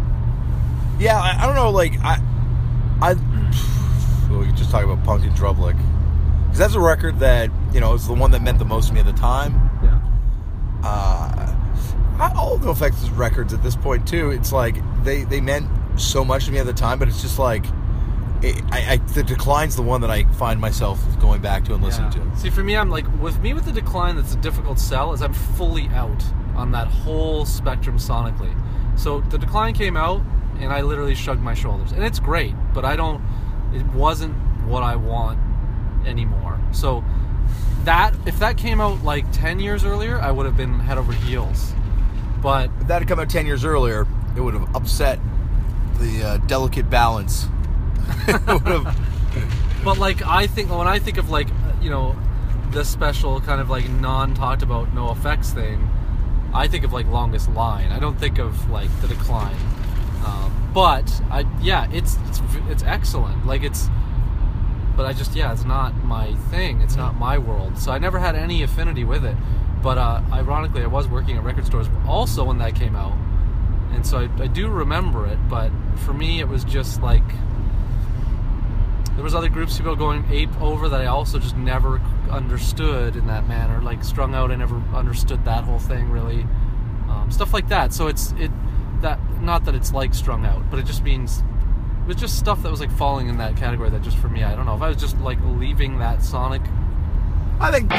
Yeah, I, I don't know. Like I, I, [SIGHS] well, we could just talk about Punk in Drublic because that's a record that you know is the one that meant the most to me at the time. yeah, Uh, all the effects records at this point too. It's like they they meant so much to me at the time, but it's just like. It, I, I, the decline's the one that I find myself going back to and listening Yeah. to. See, for me, I'm like with me with the decline. That's a difficult sell. Is I'm fully out on that whole spectrum sonically. So the decline came out, and I literally shrugged my shoulders, and it's great, but I don't. It wasn't what I want anymore. So that if that came out like ten years earlier, I would have been head over heels. But If that had come out ten years earlier, it would have upset the uh, delicate balance. [LAUGHS] it would have. But like I think when I think of like you know this special kind of like non talked about NoFX thing, I think of like longest line. I don't think of like the decline. Um, but I yeah, it's it's it's excellent. Like it's. But I just yeah, it's not my thing. It's not my world. So I never had any affinity with it. But uh, ironically, I was working at record stores also when that came out, and so I, I do remember it. But for me, it was just like there was other groups people going ape over that I also just never understood in that manner. Like strung out, I never understood that whole thing really. Um, stuff like that. So it's it that not that it's like strung out, but it just means it was just stuff that was like falling in that category. That just for me, I don't know if I was just like leaving that sonic. I think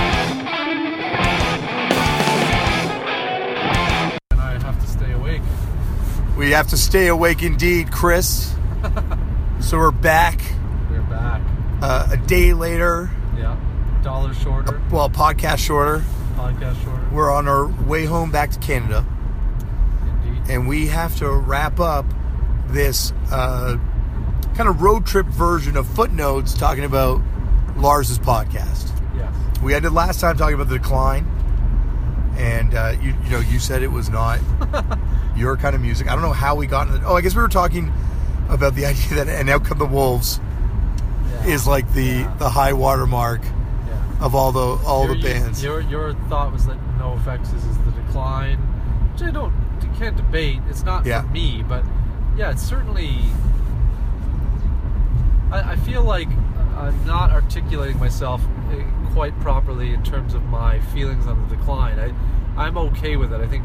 And I have to stay awake. we have to stay awake indeed, Chris. [LAUGHS] so we're back We're back. uh, a day later. Yeah, dollar shorter, Well, podcast shorter. podcast shorter. We're on our way home back to Canada, Indeed. and we have to wrap up this uh, kind of road trip version of footnotes talking about Lars's podcast. We ended last time talking about the decline, and uh, you you know you said it was not [LAUGHS] your kind of music. I don't know how we got into. Oh, I guess we were talking about the [LAUGHS] idea that and out come the wolves Yeah. is like the Yeah. the high watermark Yeah. of all the all your, the bands. Your your thought was that NoFX is, is the decline, which I don't can't debate. It's not for me, but yeah, it's certainly. I, I feel like I'm not articulating myself eh, quite properly in terms of my feelings on the decline. I I'm okay with it. I think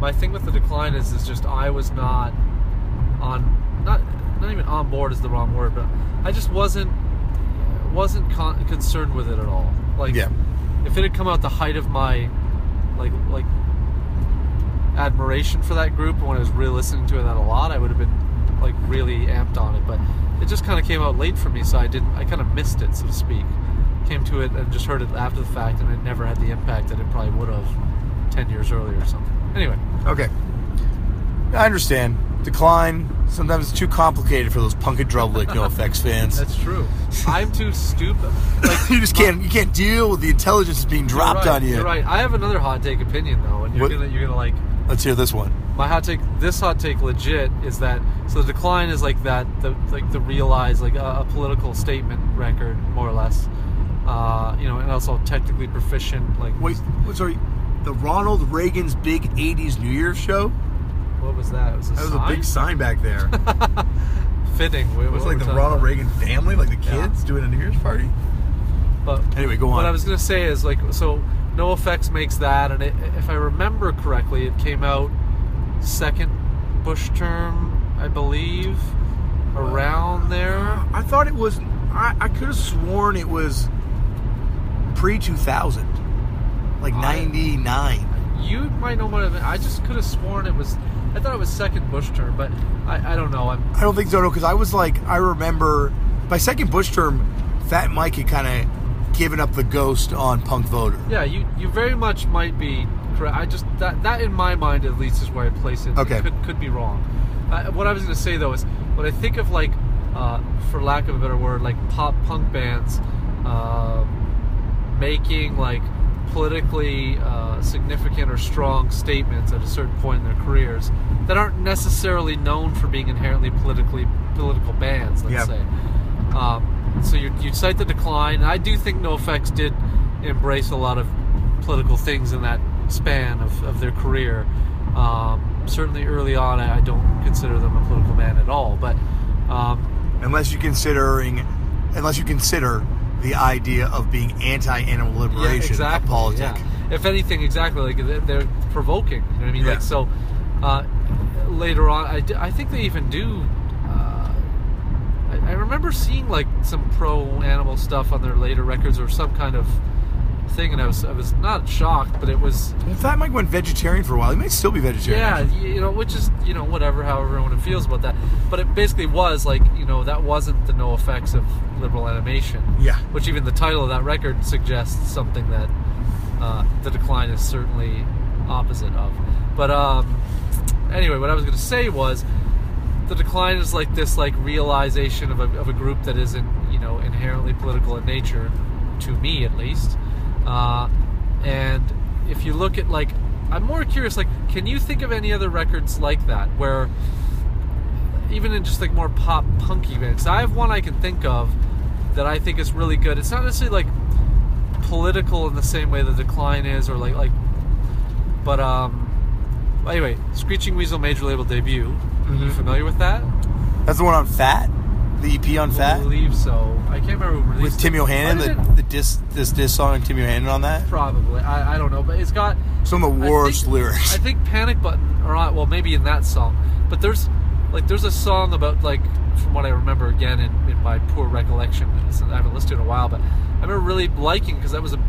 my thing with the decline is is just I was not on not not even on board is the wrong word, but I just wasn't wasn't con- concerned with it at all. Like Yeah. if it had come out the height of my like like admiration for that group when I was really listening to it that a lot, I would have been like really amped on it. But it just kind of came out late for me, so I didn't. I kind of missed it, so to speak. Came to it and just heard it after the fact, and it never had the impact that it probably would have ten years earlier or something. Anyway, Okay. I understand. Decline. Sometimes it's too complicated for those Punk in Drublic no [LAUGHS] effects fans. that's true. I'm too stupid. Like [LAUGHS] you just can't you can't deal with the intelligence that's being dropped right, on you. You're right. I have another hot take opinion though, and you're What- gonna you're gonna like Let's hear this one. my hot take. This hot take legit is that so the decline is like that the like the realized like a, a political statement record more or less. Uh, you know, and also technically proficient. Like Wait, sorry. The Ronald Reagan's big '80s New Year's show. what was that? It was a That was a big sign back there. [LAUGHS] fitting. It was like the Ronald Reagan family, like the Yeah. kids doing a New Year's party. But Anyway, go on. what I was gonna say is like so. NoFX makes that, and it, if I remember correctly, it came out second Bush term, I believe, around there. I thought it was. I, I could have sworn it was pre two thousand, like I- ninety nine. You might know it. I just could have sworn it was. I thought it was second Bush term, but I, I don't know. I'm I don't think so, no, because I was like, I remember my second Bush term, Fat Mike had kind of given up the ghost on Punk Voter. Yeah, you, you very much might be correct. I just that that in my mind at least is where I place it. Okay. It could could be wrong. Uh, what I was going to say though is when I think of like, uh, for lack of a better word, like pop punk bands uh, making like politically uh, significant or strong statements at a certain point in their careers that aren't necessarily known for being inherently politically political bands. Let's Yeah. say. Um, so you, you cite the decline. And I do think NoFX did embrace a lot of political things in that span of, of their career. Um, certainly early on, I, I don't consider them a political band at all. But um, Unless you considering, unless you consider the idea of being anti-animal yeah, liberation exactly. a politic. yeah. If anything, exactly like they're, they're provoking. You know what I mean? Yeah. Like so. Uh, later on, I, d- I think they even do. Uh, I, I remember seeing like some pro-animal stuff on their later records or some kind of thing, and I was I was not shocked, but it was Well, Fat Mike went vegetarian for a while. He may still be vegetarian. yeah, you know, which is you know whatever, however everyone feels about that. But it basically was like you know that wasn't the NoFX of liberal animation. Yeah. Which even the title of that record suggests something that uh, the decline is certainly opposite of. But um, anyway, what I was going to say was the decline is like this like realization of a, of a group that isn't you know inherently political in nature to me at least uh, and if you look at like i'm more curious like can you think of any other records like that where even in just like more pop punky bands i have one i can think of that i think is really good it's not necessarily like political in the same way the decline is or like like but um anyway screeching weasel major label debut are you familiar with that That's the one on Fat, the EP on I Fat, I believe so. I can't remember who released with Tim it. Yohannan. The, the diss, this diss song and Tim Yohannan on that. probably. I, I don't know, but it's got Some of the I worst think- lyrics. I think Panic Button, or not, well, maybe in that song, but there's like there's a song about like from what I remember again in, in my poor recollection. I haven't listened to it in a while, but I remember really liking because that was a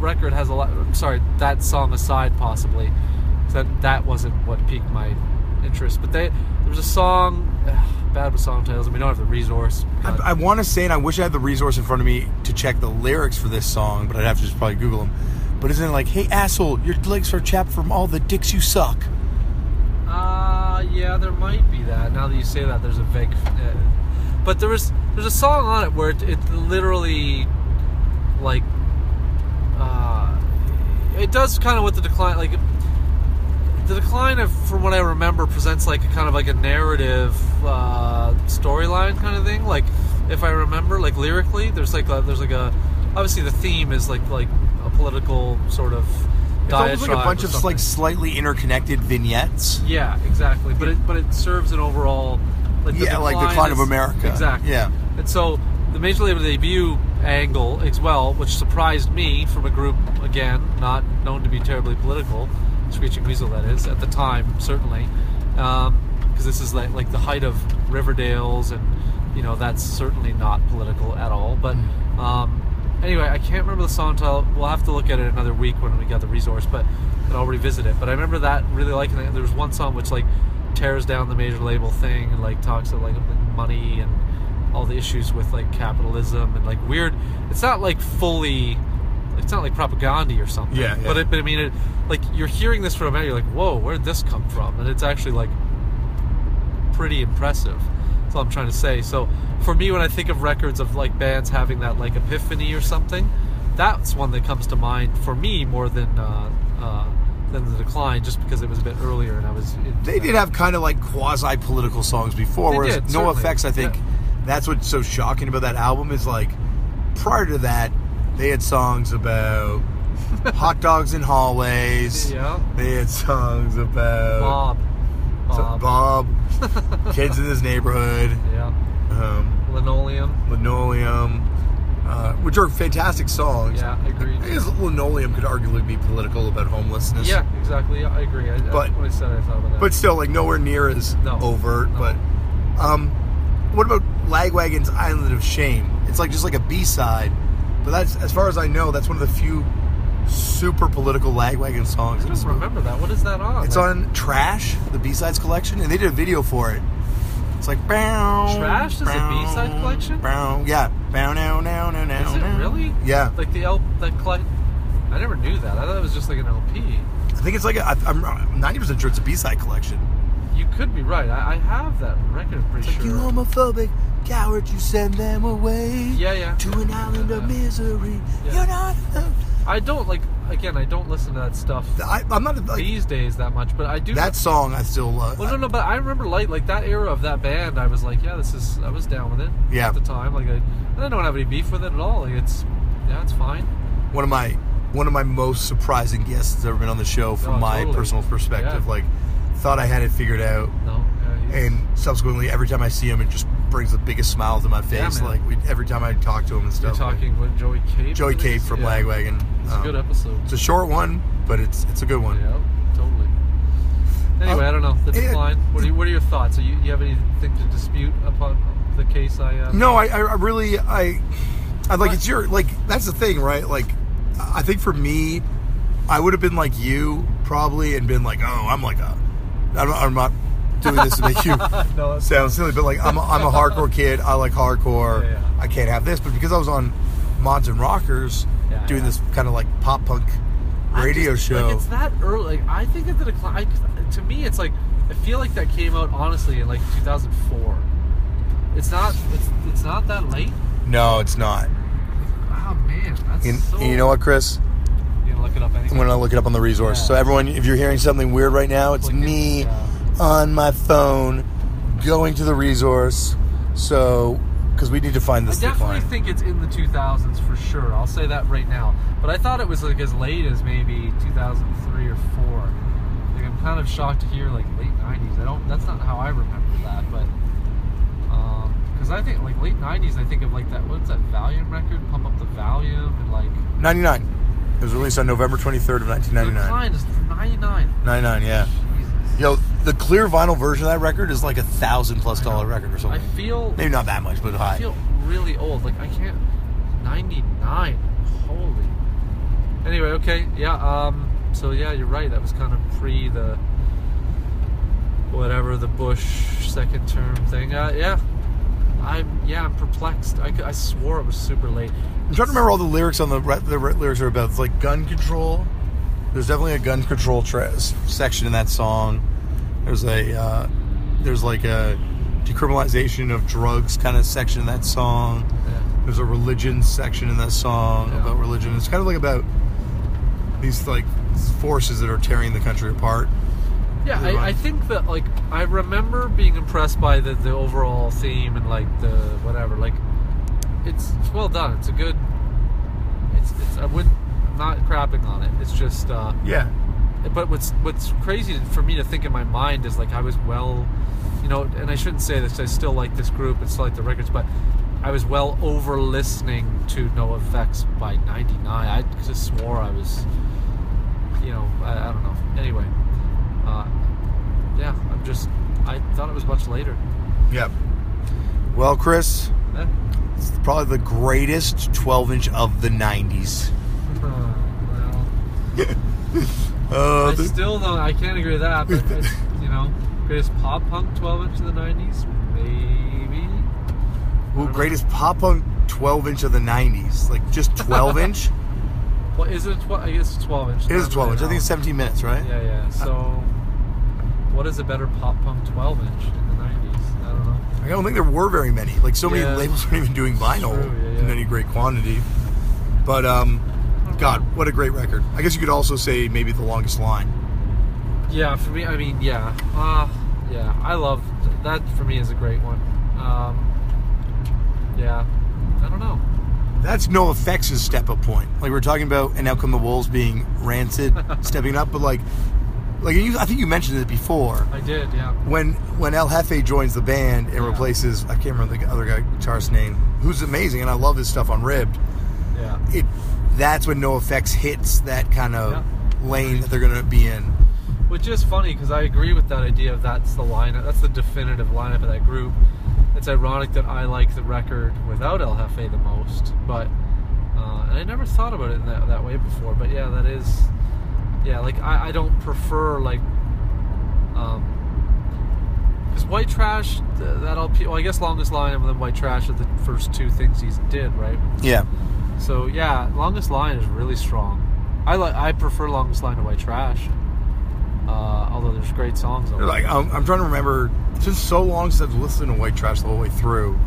record has a lot. I'm sorry, that song aside, possibly that that wasn't what piqued my interest. But they there was a song. bad with song titles, and we don't have the resource. but- I, I want to say, and I wish I had the resource in front of me to check the lyrics for this song, but I'd have to just probably Google them. But isn't it like, hey, asshole, your legs are chapped from all the dicks you suck? Uh, yeah, there might be that. Now that you say that, there's a vague. Uh, but there was there's a song on it where it, it literally, like, uh, it does kind of what the decline like. The decline of, from what I remember, presents like a kind of like a narrative uh, storyline kind of thing. Like, if I remember, like lyrically, there's like a, there's like a obviously the theme is like like a political sort of. It's almost like a bunch of like slightly interconnected vignettes. Yeah, exactly. But it but it serves an overall like the Yeah, like the decline of America. Exactly. Yeah. And so the major label debut angle as well, which surprised me from a group again not known to be terribly political, Screeching Weasel that is at the time certainly, because this is like like the height of Riverdales and you know that's certainly not political at all. But um, anyway, I can't remember the song title. We'll have to look at it another week when we get the resource, but and I'll revisit it. But I remember that really liking it. There was one song which like tears down the major label thing and like talks about like money and all the issues with like capitalism and like weird. It's not like fully. It's not like propaganda or something. Yeah, yeah. But it, but I mean, it, like you're hearing this from a man, you're like, whoa, where did this come from? And it's actually like pretty impressive. That's all I'm trying to say. So for me, when I think of records of like bands having that like epiphany or something, that's one that comes to mind for me more than uh, uh, than the decline, just because it was a bit earlier and I was. They that. did have kind of like quasi political songs before, whereas did, No. Effects, I think Yeah. that's what's so shocking about that album is like prior to that, they had songs about [LAUGHS] hot dogs in hallways. Yeah. They had songs about Bob. Bob. Bob, [LAUGHS] Kids in This Neighborhood, yeah. um, Linoleum. Linoleum, uh, which are fantastic songs. Yeah, I agree. I guess Linoleum could arguably be political about homelessness. Yeah, exactly. I agree. I, But- I said I thought about that. But still, like nowhere near as No. overt. No. But um, what about Lagwagon's Island of Shame? It's like just like a B side, but that's as far as I know, that's one of the few super political Lagwagon songs. I don't remember that. What is that on? It's on Trash, the B sides collection, and they did a video for it. It's like bow. Trash is a bow, B-side collection? Bow, yeah. Bow now now now now. Is it now. really? Yeah. Like the L, the collect. I never knew that. I thought it was just like an LP. I think it's like a, I, I'm ninety percent sure it's a B side collection. You could be right. I, I have that record. I'm pretty It's like sure. you homophobic coward, you send them away. yeah, yeah. to an island of Yeah. misery. Yeah. You're not. I don't like. Again, I don't listen to that stuff I, I'm not like these days that much, but I do. that song. I still love. Well, no, no, but I remember like like that era of that band. I was like, yeah, this is. I was down with it. Yeah. At the time, like I, I don't have any beef with it at all. Like it's, yeah, it's fine. one of my one of my most surprising guests that's ever been on the show from Oh, my totally. personal perspective. Yeah. Like, thought I had it figured out, No. Yeah, and subsequently, every time I see him, it just brings the biggest smile to my face. man. like we, every time I talk to him and stuff. you're like- talking with Joey Cape. Joey Cape from yeah. Lagwagon. It's a Um, good episode. It's a short one, but it's it's a good one. Yeah, totally. Anyway, Uh, I don't know the yeah. decline. What are you, what are your thoughts? Are you, you have anything to dispute upon the case I? Uh, No, I, I I really, I, I like it's your like that's the thing, right? Like, I think for me, I would have been like you probably and been like, oh, I'm like a, I'm, I'm not doing this to make you [LAUGHS] No, sound silly, but like I'm a, I'm a hardcore kid. I like hardcore. Yeah, yeah. I can't have this, but because I was on Mods and Rockers Yeah, doing this kind of like pop punk radio just- show. Like it's that early. Like I think that the decline. To me, it's like I feel like that came out honestly in like 2004. It's not. It's it's not that late. no, it's not. Oh man, that's so. and you know what, Chris? Look it up anyway. I'm gonna look it up on the resource. Yeah. So everyone, if you're hearing something weird right now, it's Click it, me yeah. on my phone going to the resource. So because we need to find this. I definitely decline. think it's in the 2000s for sure. I'll say that right now. But I thought it was like as late as maybe 2003 or four. Like I'm kind of shocked to hear like late 90s. I don't. That's not how I remember that. But um, because I think like late 90s, I think of like that. What's that Valium record? Pump up the Valium and like 99. It was released on November 23rd of 1999. Decline is 99. 99, yeah. Jesus. Yo, the clear vinyl version of that record is like a thousand plus dollar record or something. I feel. Maybe not that much, but I high. feel really old. Like I can't. 99. Holy. Anyway, okay, yeah. Um. So yeah, you're right. That was kind of pre the whatever the Bush second term thing. Uh, yeah. I'm yeah. I'm perplexed. I, I swore it was super late. I'm trying to remember all the lyrics on the the lyrics are about. It's like gun control. There's definitely a gun control tra- section in that song. There's a uh, there's like a decriminalization of drugs kind of section in that song. Yeah. There's a religion section in that song Yeah. about religion. It's kind of like about these like forces that are tearing the country apart. Yeah, I, I think that like I remember being impressed by the, the overall theme and like the whatever. Like it's it's well done. It's a good. It's it's I wouldn't. I'm not crapping on it. It's just. uh Yeah. But what's what's crazy for me to think in my mind is like I was well, you know, and I shouldn't say this. I still like this group and still like the records, but I was well over listening to NoFX by '99. I just swore I was, you know, I, I don't know. Anyway, uh, yeah, I'm just. I thought it was much later. Yeah. Well, Chris, Eh. it's probably the greatest 12 inch of the 90s. [LAUGHS] well, [LAUGHS] Uh, I still don't. I can't agree with that. But [LAUGHS] you know, greatest pop punk 12 inch of the '90s, maybe. Ooh, greatest pop punk 12 inch of the 90s. Like just 12 inch? Well, is it? Tw- I guess it's 12 inch. It is 12 inch. I think it's 17 minutes, right? Yeah, yeah. So, what is a better pop punk 12 inch in the 90s? I don't know. I don't think there were very many. Like so many Yeah. labels weren't even doing vinyl True, yeah, in any great quantity. But um, God, what a great record! I guess you could also say maybe the longest line. Yeah, for me, I mean, yeah, uh, yeah. I love that. For me, is a great one. Um, yeah, I don't know. That's NoFX' step up point. Like we we're talking about, and now come the wolves being rancid, [LAUGHS] stepping up. But like like you, I think you mentioned it before. I did, yeah. When when El Jefe joins the band and Yeah. replaces I can't remember the other guy guitarist's name, who's amazing, and I love his stuff on Ribbed. Yeah. It that's when NoFX hits that kind of Yeah. lane that they're gonna be in. Which is funny because I agree with that idea of that's the lineup, that's the definitive lineup of that group. It's ironic that I like the record without El Jefe the most, but uh, and I never thought about it in that, that way before. But yeah, that is, yeah, like I, I don't prefer like, um, because White Trash th- that all well I guess Longest Line and then White Trash are the first two things he did right. Yeah. So yeah, Longest Line is really strong. I like I prefer Longest Line to White Trash. Uh, although there's great songs on. Like um, I'm trying to remember. It's been so long since I've listened to White Trash the whole way through.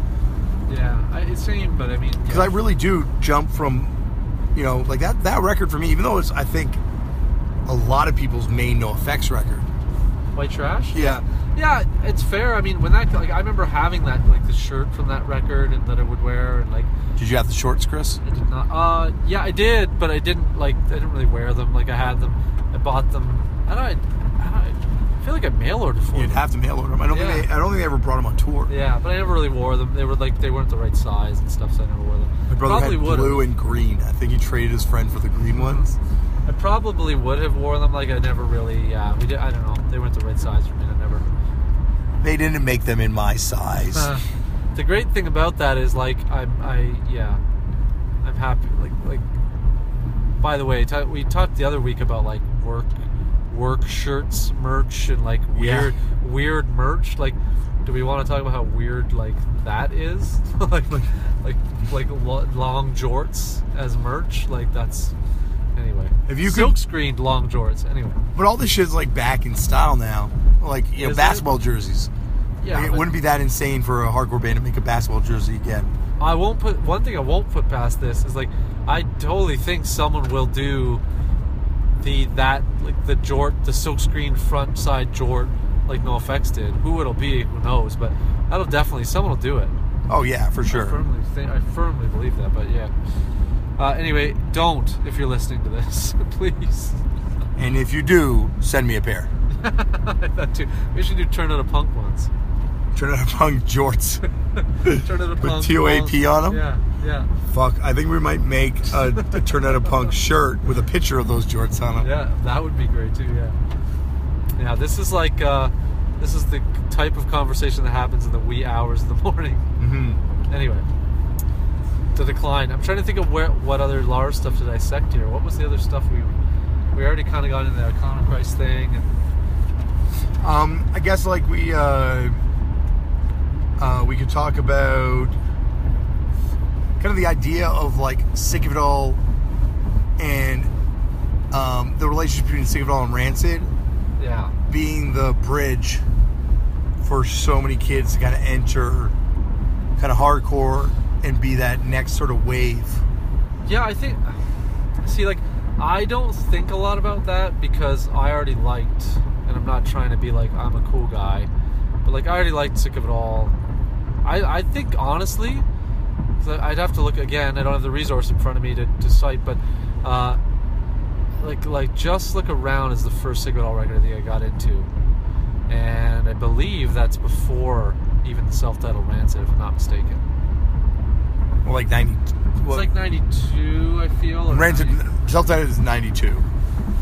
Yeah, I, it's same, but I mean, because yeah. I really do jump from, you know, like that that record for me. Even though it's I think a lot of people's main NoFX record. White Trash. Yeah, Yeah, it's fair. I mean, when that like I remember having that like the shirt from that record and that I would wear and like Did you have the shorts, Chris? I did not. Uh, yeah, I did, but I didn't like I didn't really wear them. Like I had them, I bought them. I don't. I, don't, I feel like I mail ordered for You'd them. have to mail order them. I don't Yeah. think they, I don't think they ever brought them on tour. Yeah, but I never really wore them. They were like they weren't the right size and stuff, so I never wore them. My brother probably had blue and green. I think he traded his friend for the green ones. I probably would have worn them. Like I never really. Yeah, we did. I don't know. They weren't the right size for me. I never. They didn't make them in my size. Uh, the great thing about that is like I'm I yeah I'm happy like like by the way ta- we talked the other week about like work work shirts merch and like Yeah. weird weird merch like do we want to talk about how weird like that is [LAUGHS] like like like like lo- long jorts as merch like that's anyway If you could- silk screened long jorts anyway but all this shit's like back in style now. Like you know, Is it? basketball jerseys. yeah Like, it but- wouldn't be that insane for a hardcore band to make a basketball jersey again. I won't put one thing I won't put past this is like I totally think someone will do the that like the jort the silkscreen front side jort like NoFX did. Who it'll be, who knows? But that'll definitely someone will do it. Oh yeah, for I sure. firmly think I firmly believe that. But yeah. Uh, anyway, don't if you're listening to this, [LAUGHS] please. And if you do, send me a pair. [LAUGHS] that too. We should do turn out a punk ones. Turn out a punk jorts. [LAUGHS] Turn out a With punk TOAP on 'em? Yeah, yeah, Fuck, I think we might make a, a Turn Out a Punk shirt with a picture of those jorts on them. Yeah, that would be great too. Yeah, yeah. This is like uh, this is the type of conversation that happens in the wee hours of the morning. hmm Anyway, the decline. I'm trying to think of where what other Lars stuff to dissect here. What was the other stuff we we already kind of got into the Iconochrist thing? And, Um, I guess like we uh, uh, we could talk about kind of the idea of like sick of it all and um, the relationship between sick of it all and rancid yeah, being the bridge for so many kids to kind of enter kind of hardcore and be that next sort of wave. yeah. I think. See, like, I don't think a lot about that because I already liked, and I'm not trying to be like I'm a cool guy, but like I already liked Sick of It All. I, I think honestly, I'd have to look again. I don't have the resource in front of me to, to cite, but uh, like like just look around is the first Sick of It All record I think I got into, and I believe that's before even the self-titled Rancid, if I'm not mistaken. Well, like 90. It's like '92, I feel. 90 self-titled is 92.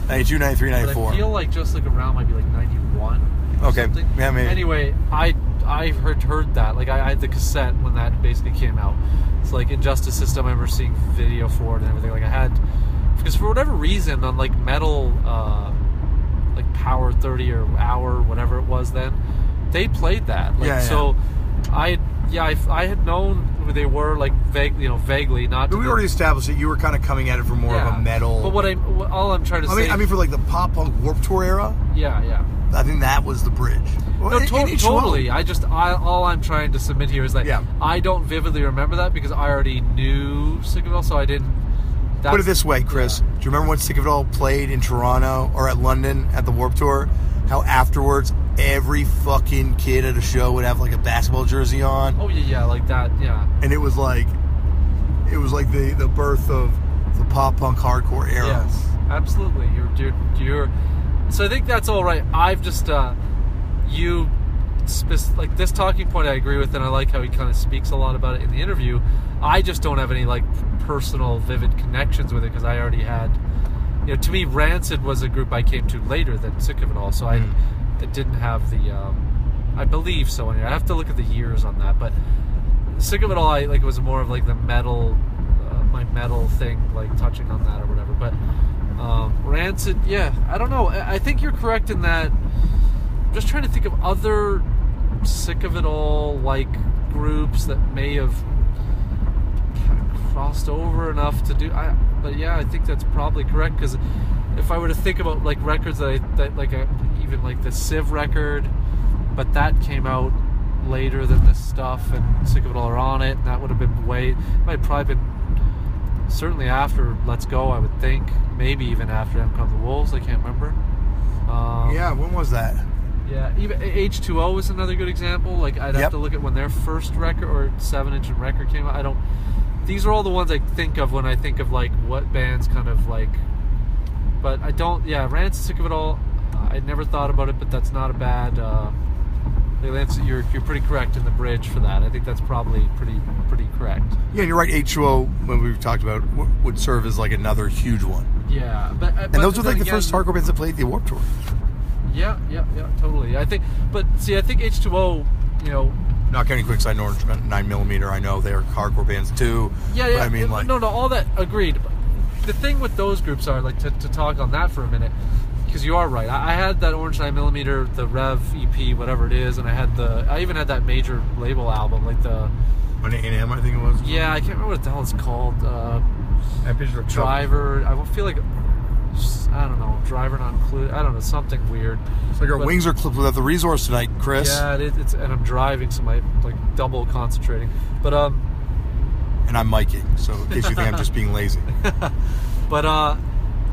92, 93, But I feel like just like around might be like 91. or Okay. something. Yeah, maybe. Anyway, I I heard heard that. Like I, I had the cassette when that basically came out. It's like Injustice System. I remember seeing video for it and everything. Like I had because for whatever reason on like metal, uh, like Power 30 or Hour, whatever it was then, they played that. Like Yeah, yeah. so, I yeah I, I had known they were like vague you know vaguely not. But we the- already established that you were kind of coming at it from more of a metal. But what I what- all I'm trying to I say. mean, I mean, for like the pop punk Warped Tour era, yeah, yeah. I think that was the bridge. Well, No, to- totally. one- I just I, all I'm trying to submit here is that Yeah. I don't vividly remember that because I already knew Sick of It All, so I didn't. Put it this way, Chris. yeah. Do you remember when Sick of It All played in Toronto or at London at the Warped Tour? How afterwards every fucking kid at a show would have like a basketball jersey on, Oh yeah, yeah, like that. Yeah, and it was like, it was like the the birth of the pop punk hardcore era. yes, absolutely. You're you're you're so I think that's all right. I've just uh, you like this talking point. I agree with, and I like how he kind of speaks a lot about it in the interview. I just don't have any like personal, vivid connections with it because I already had. You know, to me, Rancid was a group I came to later than Sick of It All, so I It didn't have the. Um, I believe so. Anyway, I have to look at the years on that, but Sick of It All, I like it was more of like the metal, uh, my metal thing, like touching on that or whatever. But um, Rancid, yeah, I don't know. I, I think you're correct in that. I'm just trying to think of other Sick of It All like groups that may have crossed over enough to do. I, but yeah, I think that's probably correct because if I were to think about like records that, I, that like a, even like the Civ record, but that came out later than this stuff, and Sick of It All are on it, and that would have been way. Might probably been certainly after Let's Go. I would think maybe even after M Come the Wolves. I can't remember. Um, Yeah, when was that? yeah, even H two O is another good example. Like I'd have to look at when their first record or seven inch record came out. I don't. These are all the ones I think of when I think of like what bands kind of like. But I don't. Yeah, Rancid, sick of it all. I never thought about it, but that's not a bad. Uh, Lance, you're you're pretty correct in the bridge for that. I think that's probably pretty pretty correct. Yeah, you're right. H2O, when we've talked about, would serve as like another huge one. Yeah, but uh, And those were like the first hardcore bands that played the Warped Tour. Yeah, yeah, yeah, totally. I think, but see, I think H two O, you know, Not counting Quicksand and Orange Nine Millimeter. I know they're hardcore bands too. Yeah, but yeah. I mean, uh, like, no, no, all that agreed. But the thing with those groups are like to, to talk on that for a minute, because you are right. I, I had that Orange Nine Millimeter, the Rev EP, whatever it is, and I had the. I even had that major label album, like the. on A&M, I think it was. Yeah, I can't remember what the hell it's called. Uh, driver. I feel like. I don't know. Driver not included. I don't know. Something weird. It's like our But- wings are clipped without the resource tonight, Chris. Yeah, it, it's and I'm driving, so my like double concentrating. But um, And I'm miking, so in case you think I'm just being lazy. [LAUGHS] But uh,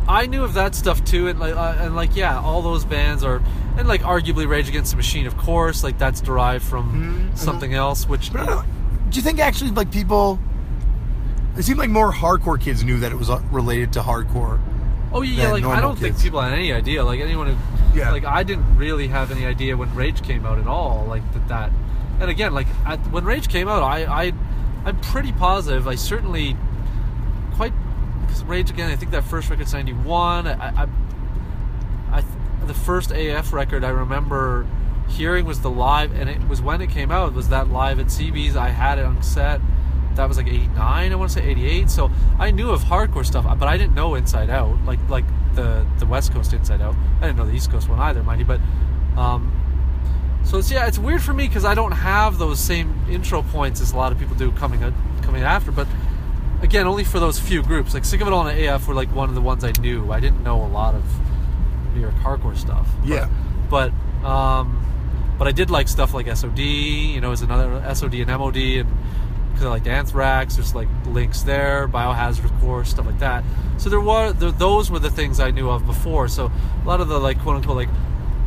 I knew of that stuff too, and like, uh, and like, yeah, all those bands are, and like, arguably Rage Against the Machine, of course, like that's derived from Mhm. something else, which But do you think actually like people? It seemed like more hardcore kids knew that it was uh, related to hardcore. oh yeah, like I don't think people had any idea, like anyone who, Yeah. like I didn't really have any idea when Rage came out at all, like that that, and again, like at, when Rage came out, I I I'm pretty positive, I certainly Rage again, I think that first record's ninety one, I. I I the first AF record I remember hearing was the live, and it was when it came out. Was that live at CB's? I had it on set. That was like '89. I want to say '88. So I knew of hardcore stuff, but I didn't know Inside Out, like like the the West Coast Inside Out. I didn't know the East Coast one either, mind you. But um, so it's yeah, it's weird for me because I don't have those same intro points as a lot of people do coming out, coming after. But again, only for those few groups. Like Sick of It All and AF were like one of the ones I knew. I didn't know a lot of New York hardcore stuff. But- Yeah. But um, but I did like stuff like SOD. You know, is another SOD and MOD and because I liked Anthrax. There's like links there, Biohazard, of course, stuff like that. So there were there, those were the things I knew of before. So a lot of the like quote unquote like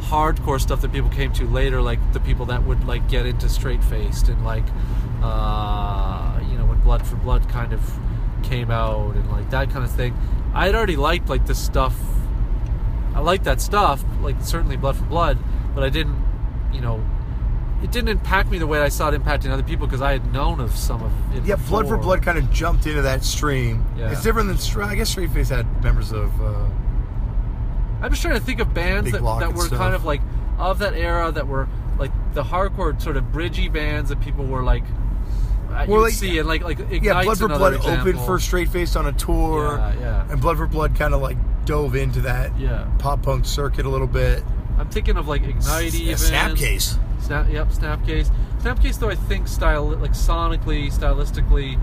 hardcore stuff that people came to later, like the people that would like get into straight faced and like uh, you know when Blood for Blood kind of came out and like that kind of thing. I had already liked like this stuff. I liked that stuff, like certainly Blood for Blood, but I didn't, you know, it didn't impact me the way I saw it impacting other people because I had known of some of it. Yeah, Blood for. Blood kind of jumped into that stream. Yeah. It's different than I guess Straight Face had members of. Uh, I'm just trying to think of bands Big that, that were stuff. kind of like of that era that were like the hardcore sort of bridgy bands that people were like. Uh, Well, like- see and like like yeah, Blood for Blood example. opened for Straight Face on a tour, Yeah, yeah. and Blood for Blood kind of like dove into that Yeah, pop punk circuit a little bit. I'm thinking of like Ignite Yeah, even. Snapcase. Snap, yep, Snapcase. Snapcase, though, I think style like sonically, stylistically,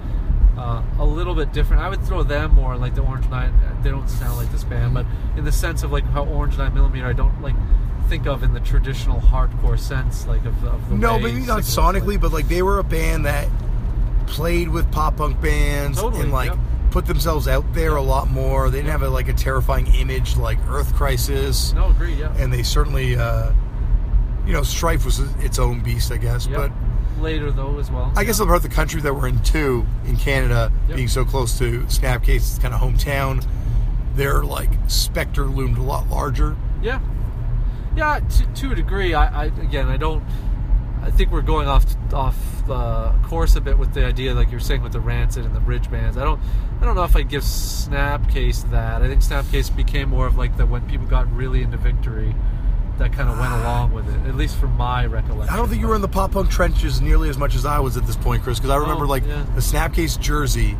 uh, a little bit different. I would throw them more like the Orange Nine. They don't sound like this band, but in the sense of like how Orange Nine Millimeter, I don't like think of in the traditional hardcore sense, like of, of the No, maybe not Sick of It sonically, was. but like they were a band that played with pop punk bands Totally, and like yep. put themselves out there a lot more. They didn't have a, like a terrifying image like Earth Crisis, no, agree, yeah. and they certainly, uh, you know, Strife was its own beast, I guess. But later though as well. I guess about the country that we're in too, in Canada, Yep. being so close to Snapcase's kind of hometown, their like specter loomed a lot larger. yeah, Yeah, to, to a degree. I, I again, I don't. I think we're going off off the course a bit with the idea, like you're saying, with the Rancid and the bridge bands. I don't. I don't know if I'd give Snapcase that. I think Snapcase became more of like the when people got really into Victory, that kind of went along with it. At least from my recollection. I don't think you were in the pop punk trenches nearly as much as I was at this point, Chris. Because I remember Oh, like yeah. the Snapcase jersey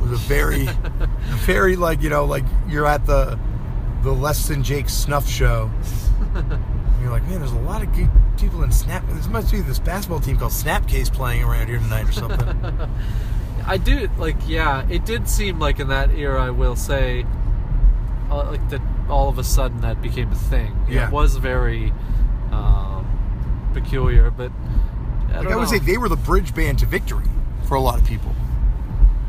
was a very, [LAUGHS] very like you know like you're at the the less than Jake Snuff show. And [LAUGHS] you're like, man, there's a lot of good people in Snap. This must be this basketball team called Snapcase playing around here tonight or something. [LAUGHS] I do like yeah. It did seem like in that era, I will say, uh, like that all of a sudden that became a thing. Yeah. It was very um, peculiar, but I Like I would say they were the bridge band to victory for a lot of people.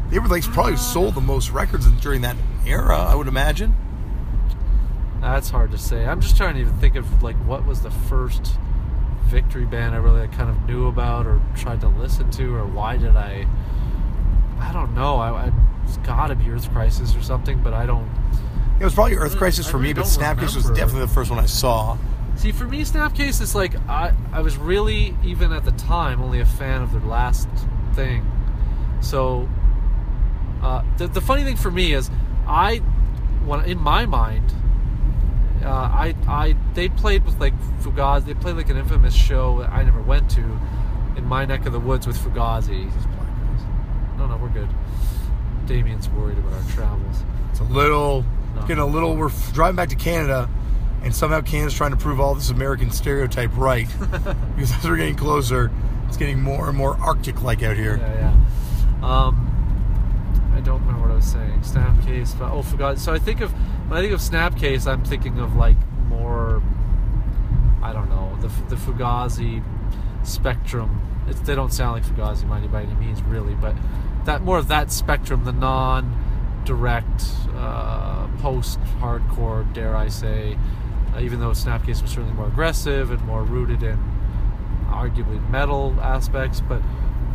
They were like probably sold the most records during that era, I would imagine. That's hard to say. I'm just trying to even think of like what was the first victory band I really like, kind of knew about or tried to listen to, or why did I? I don't know. I, I it's got to be Earth Crisis or something, but I don't. It was probably Earth Crisis I for me, but Snapcase was definitely the first one I saw. See, for me, Snapcase is like I, I was really even at the time only a fan of their last thing. So uh, the the funny thing for me is I, when in my mind, uh, I I they played with like Fugazi. They played like an infamous show that I never went to in my neck of the woods with Fugazi. These black guys. No, no, we're good. Damian's worried about our travels. It's a little. Getting a little. We're driving back to Canada, and somehow Canada's trying to prove all this American stereotype right. [LAUGHS] because as we're getting closer, it's getting more and more Arctic-like out here. Yeah, yeah. Um, I don't remember what I was saying. Snapcase. but- Oh, forgot. So I think of when I think of Snapcase, I'm thinking of like more. I don't know the the Fugazi spectrum. It's, they don't sound like Fugazi by any, by any means, really, but that more of that spectrum, the non-direct uh, post-hardcore, dare I say, uh, even though Snapcase was certainly more aggressive and more rooted in arguably metal aspects, but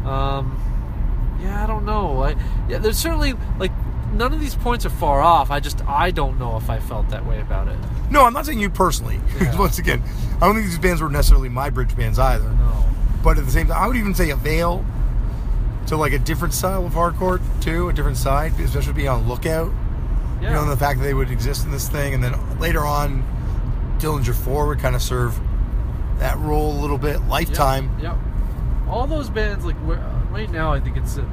um, yeah, I don't know. I, yeah, there's certainly like none of these points are far off. I just I don't know if I felt that way about it. No, I'm not saying you personally. Yeah. [LAUGHS] Once again, I don't think these bands were necessarily my bridge bands either. No. But at the same time, I would even say Avail to like a different style of hardcore too, a different side, especially be on lookout. Yeah. You know, and the fact that they would exist in this thing, and then later on, Dillinger Four would kind of serve that role a little bit. Lifetime. Yep. yep. All those bands, like uh, right now, I think it's uh,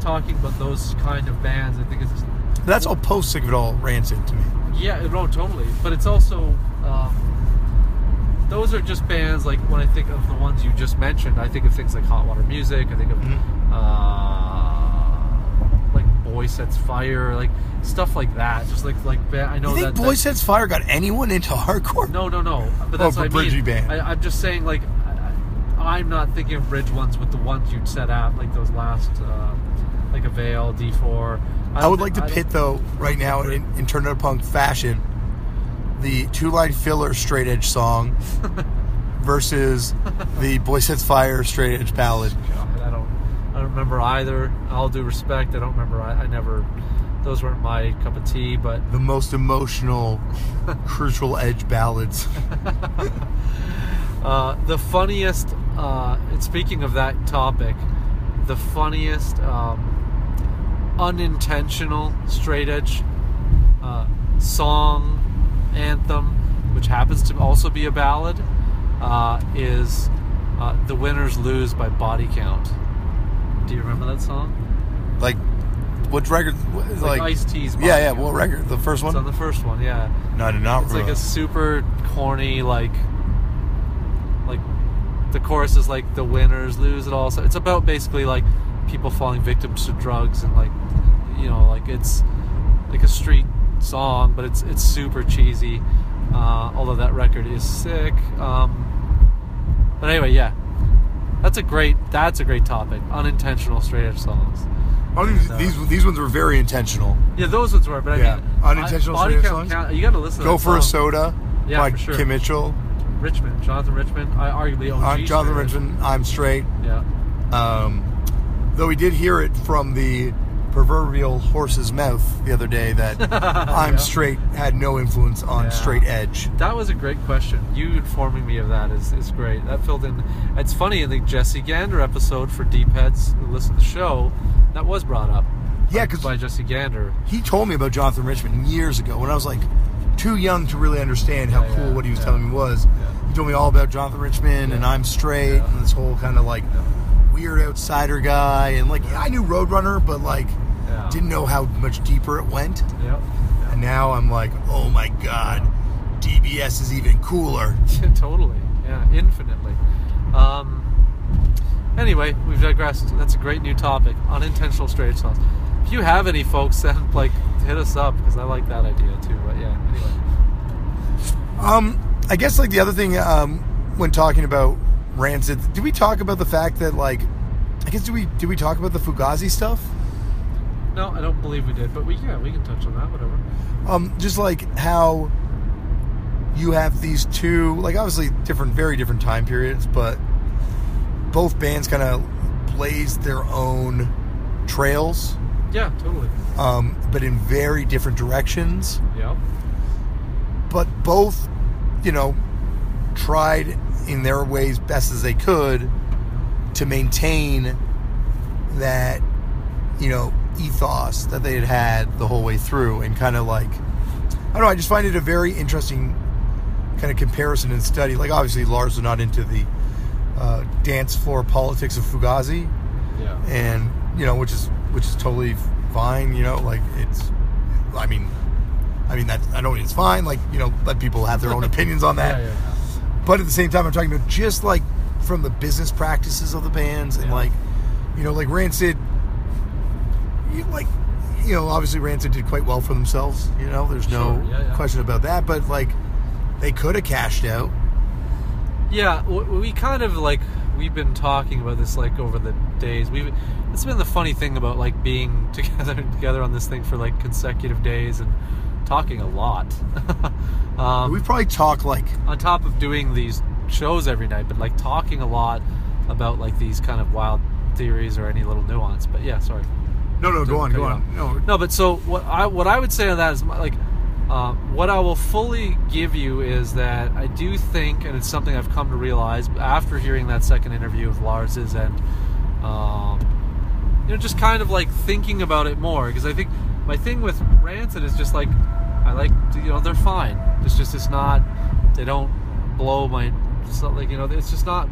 talking about those kind of bands. I think it's That's all post Sick of It All Rancid to me. yeah, no, totally. But it's also um, those are just bands. Like when I think of the ones you just mentioned, I think of things like Hot Water Music. I think of Mhm. Uh, like Boy Sets Fire, like stuff like that. Just like like I know you think that Boy that- Sets Fire got anyone into hardcore? No, no, no. But Oh, that's for what I mean. band. I, I'm just saying, like, I, I'm not thinking of bridge ones with the ones you'd set out, like those last, uh, like Avail, D4. I don't would like to I- pit though right now in, in turn punk fashion, the two line filler straight edge song [LAUGHS] versus the Boy Sets Fire straight edge ballad. God, I don't, remember either. All due respect, I don't remember. I, I never. Those weren't my cup of tea, but The most emotional, [LAUGHS] crucial edge ballads. [LAUGHS] Uh, the funniest, uh, and speaking of that topic, the funniest um, unintentional straight edge uh, song anthem, which happens to also be a ballad, uh, is uh, The Winners Lose by Body Count. Do you remember that song? Like, what record? It's Like, like, Ice T's yeah, yeah. Count. What record? The first It's on one? the first one, yeah. No, I did not It's like a super corny, like, like the chorus is like the winners lose it all. So it's about basically like people falling victims to drugs and like, you know, like it's like a street song, but it's it's super cheesy. Uh, although that record is sick. Um, but anyway, yeah, that's a great that's a great topic. Unintentional straight edge songs. I think So- these these ones were very intentional. Yeah, those ones were. But I Yeah. mean, Unintentional I, straight edge songs? count, you got to listen. Go that for a soda Yeah, by for sure. Kim Mitchell. Richman, Jonathan Richman. I arguably OG. I'm Jonathan. Richman. I'm straight. Yeah. Um, though we did hear it from the proverbial horse's mouth the other day that [LAUGHS] I'm Yeah. straight had no influence on Yeah. straight edge. That was a great question. You informing me of that is, is great. That filled in. It's funny in the Jesse Gander episode for deep heads who listen to the show, that was brought up. Yeah, by- 'cause- by Jesse Gander. He told me about Jonathan Richman years ago when I was like too young to really understand how Yeah, cool what he was telling me was. He told me all about Jonathan Richman and I'm straight and this whole kind of like weird outsider guy and like yeah, I knew Roadrunner but like Yeah. didn't know how much deeper it went. Yep. And now I'm like, oh my god, DBS is even cooler. [LAUGHS] totally. Yeah, infinitely. Um, anyway, we've digressed. That's a great new topic. Unintentional straight songs. If you have any folks, [LAUGHS] then like hit us up because I like that idea too. But yeah, anyway. Um, I guess like the other thing um, when talking about Rancid, did we talk about the fact that like, I guess do we did we talk about the Fugazi stuff? No, I don't believe we did, but we yeah we can touch on that. Whatever. Um, just like how you have these two, like obviously different, very different time periods, but both bands kind of blazed their own trails, Yeah, totally. um, but in very different directions. Yeah. but both, you know, tried in their ways best as they could to maintain that, you know, ethos that they had had the whole way through and kind of like, I don't know, I just find it a very interesting kind of comparison and study. Like, obviously, Lars was not into the uh, dance floor politics of Fugazi, Yeah. and, you know, which is, which is totally fine, you know, like, it's, I mean, I mean that I know it's fine. Like you know, let people have their own [LAUGHS] opinions on that. Yeah, yeah, yeah. But at the same time, I'm talking about just like from the business practices of the bands and Yeah. like, you know, like Rancid. You like, you know, obviously Rancid did quite well for themselves. You know, there's no Sure, yeah, yeah. question about that. But like, they could have cashed out. Yeah, we kind of like we've been talking about this like over the days. We've it's been the funny thing about like being [LAUGHS] together together on this thing for like consecutive days and talking a lot. [LAUGHS] um, we probably talk like on top of doing these shows every night, but like talking a lot about like these kind of wild theories or any little nuance. But yeah, sorry. no, no, go on, go on. No, No, but so what I what I would say on that is like uh, what I will fully give you is that I do think, and it's something I've come to realize after hearing that second interview with Lars's and um, you know just kind of like thinking about it more because I think my thing with Rancid is just like I like you know they're fine. It's just it's not they don't blow my it's not like you know it's just not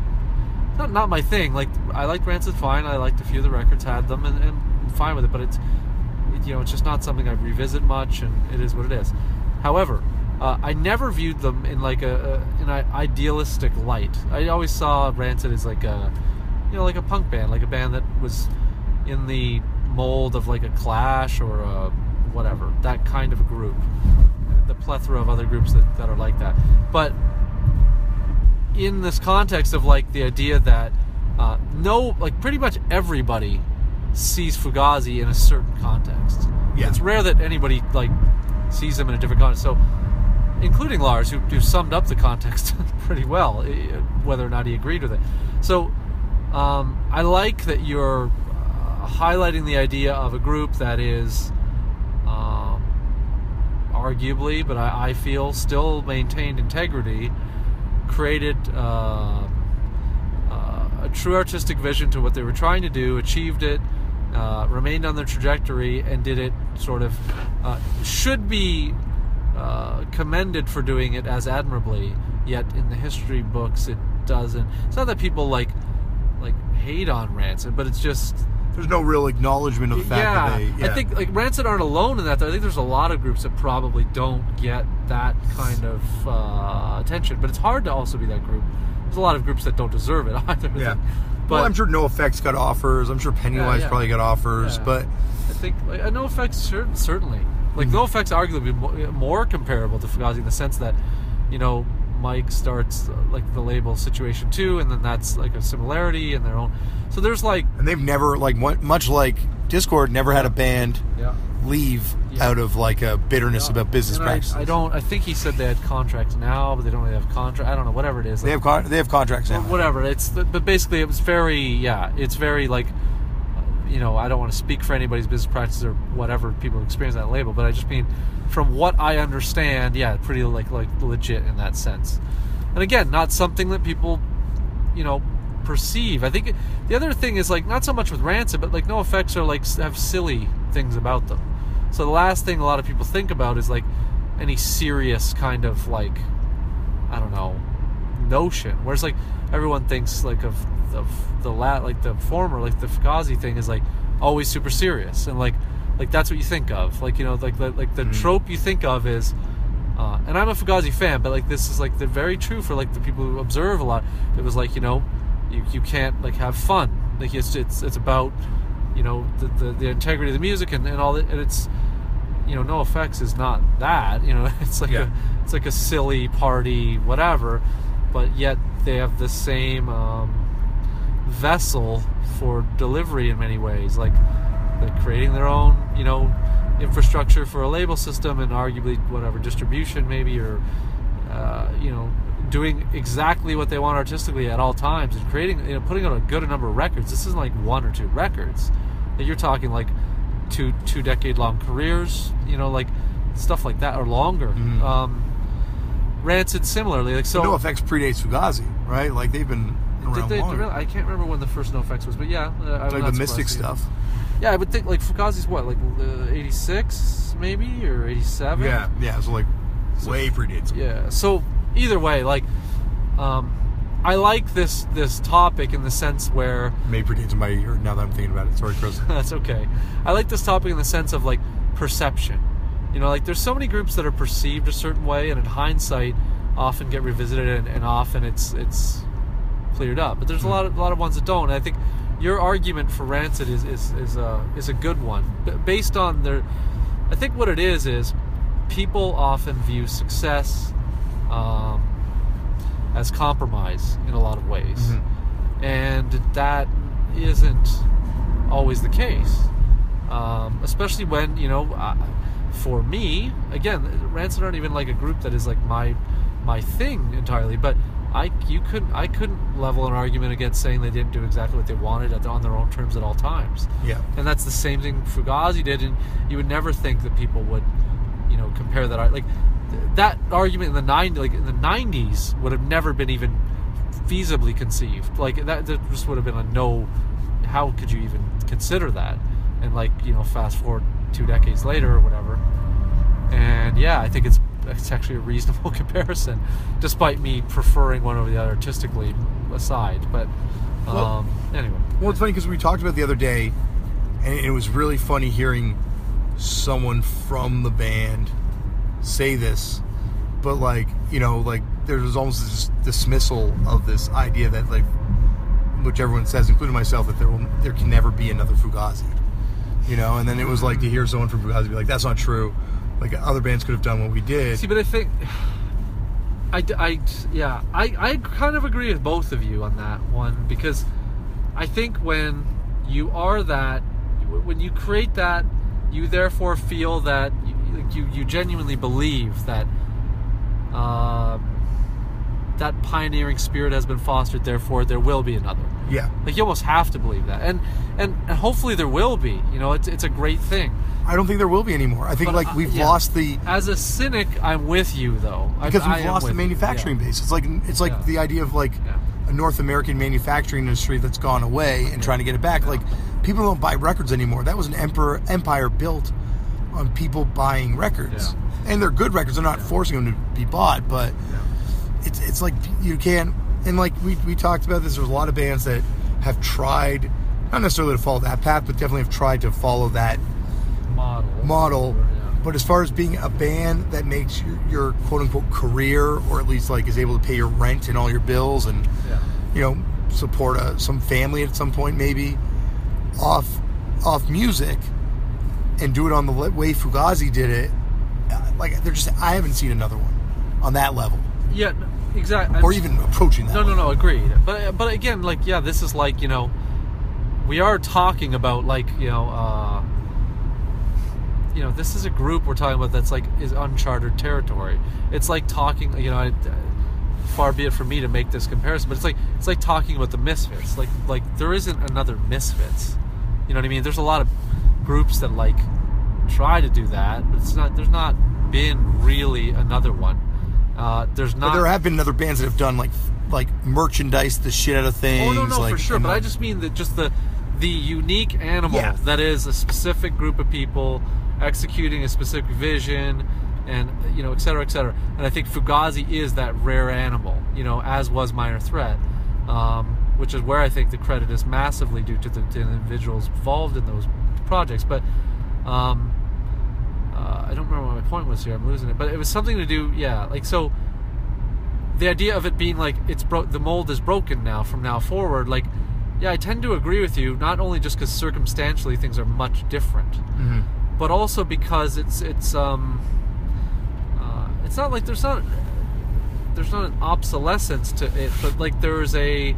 not not my thing. Like I like Rancid fine. I liked a few of the records, had them, and, and I'm fine with it. But it's it, you know it's just not something I revisit much, and it is what it is. However, uh, I never viewed them in like a, a an idealistic light. I always saw Rancid as like a you know like a punk band, like a band that was in the mold of like a Clash or a whatever that kind of a group. The plethora of other groups that, that are like that, but in this context of like the idea that uh, no, like pretty much everybody sees Fugazi in a certain context. Yeah. It's rare that anybody like sees them in a different context. So, including Lars, who, who summed up the context [LAUGHS] pretty well, eh, whether or not he agreed with it. So, um, I like that you're highlighting the idea of a group that is. Um, arguably, but I, I feel still maintained integrity, created uh, uh, a true artistic vision to what they were trying to do, achieved it, uh, remained on their trajectory, and did it sort of uh, should be uh, commended for doing it as admirably. Yet in the history books, it doesn't. It's not that people like like hate on Rancid, but it's just there's no real acknowledgement of the fact yeah, that they. Yeah. I think like Rancid aren't alone in that. Though. I think there's a lot of groups that probably don't get that kind of uh, attention. But it's hard to also be that group. There's a lot of groups that don't deserve it [LAUGHS] either. Yeah. but well, I'm sure NoFX got offers. I'm sure Pennywise yeah. probably got offers, Yeah. but I think like, uh, NoFX certainly. Like NoFX arguably mo- more comparable to Fugazi in the sense that you know Mike starts uh, like the label situation too, and then that's like a similarity in their own. So there's like and they've never like mu- much like Dischord never had a band yeah. leave Yeah. out of like a bitterness about business And practices. I, don't. I think he said they had contracts now, but they don't really have contract. I don't know. Whatever it is. They have con- they have contracts now. whatever. It's but basically it was very yeah. It's very like you know, I don't want to speak for anybody's business practices or whatever people experience that label, but I just mean from what I understand, yeah, pretty like like legit in that sense. And again, not something that people, you know, perceive. I think the other thing is like not so much with Rancid, but like NoFX are like have silly things about them. So the last thing a lot of people think about is like any serious kind of like I don't know notion. Whereas like everyone thinks like of of the lat like the former like the Fugazi thing is like always super serious and like like that's what you think of. Like you know like the, like the Mhm. trope you think of is. Uh, and I'm a Fugazi fan, but like this is like the very true for like the people who observe a lot. It was like you know, you, you can't like have fun. Like it's it's it's about you know the the, the integrity of the music and, and all that. And it's you know NoFX is not that. You know [LAUGHS] it's like Yeah. a it's like a silly party whatever, but yet they have the same um, vessel for delivery in many ways. Like like creating their own you know infrastructure for a label system and arguably whatever distribution maybe or uh, you know doing exactly what they want artistically at all times and creating you know putting out a good number of records this isn't like one or two records you're talking like two two decade long careers you know like stuff like that or longer Mhm. um rancid similarly like so NoFX predates Fugazi, right? Like they've been around did they, longer. I can't remember when the first NoFX was, but yeah, uh, It's like the Mystic stuff. Yeah, I would think like Fugazi's what, like uh, 86 maybe or 87. Yeah, yeah. So like way predates. Yeah. So either way, like, um, I like this this topic in the sense where May predates a year. Now that I'm thinking about it, sorry, Chris. [LAUGHS] that's okay. I like this topic in the sense of like perception. You know, like there's so many groups that are perceived a certain way, and in hindsight, often get revisited, and, and often it's it's cleared up. But there's a lot of a lot of ones that don't. And I think your argument for Rancid is is is a is a good one, based on their. I think what it is is people often view success um, as compromise in a lot of ways, Mhm. and that isn't always the case. Um, especially when you know, uh, for me, again, Rancid aren't even like a group that is like my my thing entirely, but. I you couldn't I couldn't level an argument against saying they didn't do exactly what they wanted at, on their own terms at all times Yeah. and that's the same thing Fugazi did, and you would never think that people would, you know, compare that. Like th- that argument in the nine, like in the '90s, would have never been even feasibly conceived. Like that, that just would have been a no. How could you even consider that? And like you know, fast forward two decades later or whatever, and yeah, I think it's it's actually a reasonable [LAUGHS] comparison, despite me preferring one over the other artistically aside. But Well- um, anyway, Well, it's funny because we talked about the other day, and it was really funny hearing someone from the band say this. But like, you know, like there was almost this dismissal of this idea that like, which everyone says, including myself, that there will there can never be another Fugazi. You know, and then it was like to hear someone from Fugazi be like, "That's not true." Like other bands could have done what we did. See, but I think I, I yeah, I, I kind of agree with both of you on that one because I think when you are that, when you create that, you therefore feel that you, like you, you genuinely believe that uh, that pioneering spirit has been fostered. Therefore, there will be another. yeah, Like you almost have to believe that, and and, and hopefully there will be. You know, it's it's a great thing. I don't think there will be anymore. I think But, like uh, we've yeah. lost the As a cynic, I'm with you though. Because I we've am lost the manufacturing yeah. base. It's like it's like Yeah. the idea of like a North American manufacturing industry that's gone away and trying to get it back. Like people don't buy records anymore. That was an emperor empire built on people buying records, and they're good records. They're not forcing them to be bought, but it's it's like you can't. And like we we talked about this, there's a lot of bands that have tried, not necessarily to follow that path, but definitely have tried to follow that model. model. Yeah. But as far as being a band that makes your, your quote unquote career, or at least like is able to pay your rent and all your bills, and Yeah. you know support a, some family at some point, maybe off off music, and do it on the way Fugazi did it. uh, Like they're just, I haven't seen another one on that level, Yeah, exactly. or even approaching that. No, no, no. Agreed. But but again, like yeah, this is like you know, we are talking about like you know, uh, you know, this is a group we're talking about that's like is uncharted territory. It's like talking, you know. I, far be it from me to make this comparison, but it's like it's like talking about the Misfits. Like like there isn't another Misfits. You know what I mean? There's a lot of groups that like try to do that, but it's not. There's not been really another one. Uh, there's But there have been other bands that have done like like merchandise the shit out of things. Oh no, no, like, for sure. But I just mean that just the the unique animal Yeah. that is a specific group of people executing a specific vision, and you know, et cetera, et cetera. And I think Fugazi is that rare animal, you know, as was Minor Threat, um, which is where I think the credit is massively due to the, to the individuals involved in those projects. But um, uh, I don't remember what my point was here. I'm losing it. But it was something to do, yeah, like so the idea of it being like it's bro- the mold is broken now from now forward like yeah i tend to agree with you not only just because circumstantially things are much different Mhm. but also because it's it's um uh, it's not like there's not there's not an obsolescence to it but like there's a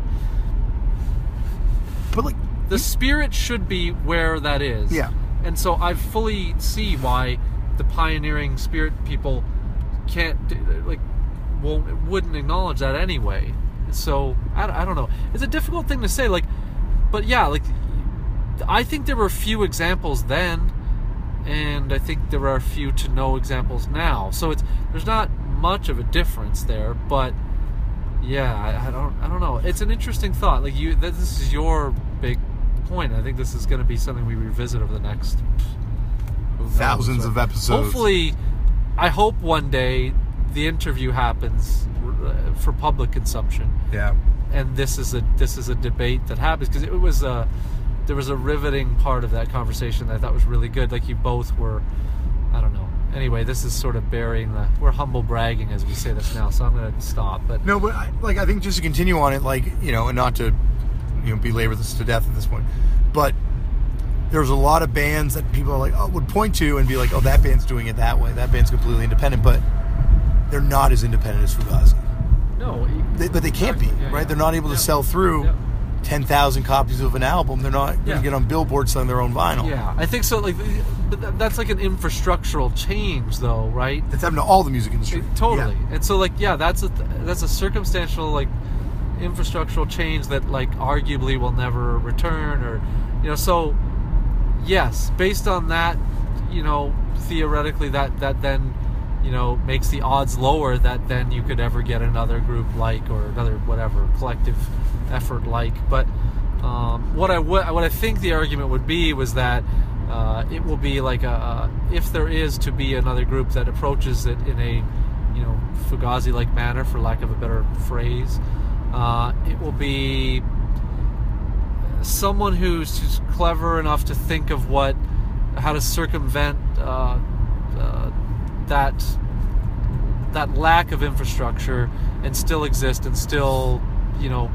But like the spirit should be where that is. Yeah. And so I fully see why the pioneering spirit people can't like won't wouldn't acknowledge that anyway. So I, I don't know. It's a difficult thing to say. Like, but yeah, like I think there were few examples then, and I think there are few to no examples now. So it's there's not much of a difference there, but yeah, I, I don't, I don't know. It's an interesting thought. Like you, this is your big point. I think this is going to be something we revisit over the next Thousands of episodes. Hopefully, I hope one day the interview happens uh, for public consumption, yeah. and this is a this is a debate that happens because it was a there was a riveting part of that conversation that I thought was really good. Like you both were, I don't know. Anyway, this is sort of burying the we're humble bragging as we say this now, so I'm going to stop. But No, but I, like I think just to continue on it, like you know, and not to you know belabor this to death at this point, but there's a lot of bands that people are like oh, would point to and be like, oh, that band's doing it that way. That band's completely independent, but they're not as independent as Fugazi. no, They, but they can't be, yeah, right? yeah. They're not able Yeah. to sell through Yeah. ten thousand copies of an album. They're not going to get on Billboard selling their own vinyl. Yeah, I think so. Like, that's like an infrastructural change, though, right? That's happened to all the music industry. It- totally. And so, like, yeah, that's a that's a circumstantial, like, infrastructural change that, like, arguably will never return, or you know. So, yes, based on that, you know, theoretically, that that then, you know, makes the odds lower that then you could ever get another group like or another whatever collective effort like. But um, what I what I think the argument would be was that uh, it will be like a, if there is to be another group that approaches it in a you know Fugazi-like manner, for lack of a better phrase, uh, it will be someone who's, who's clever enough to think of what how to circumvent uh, uh, that that lack of infrastructure and still exist and still you know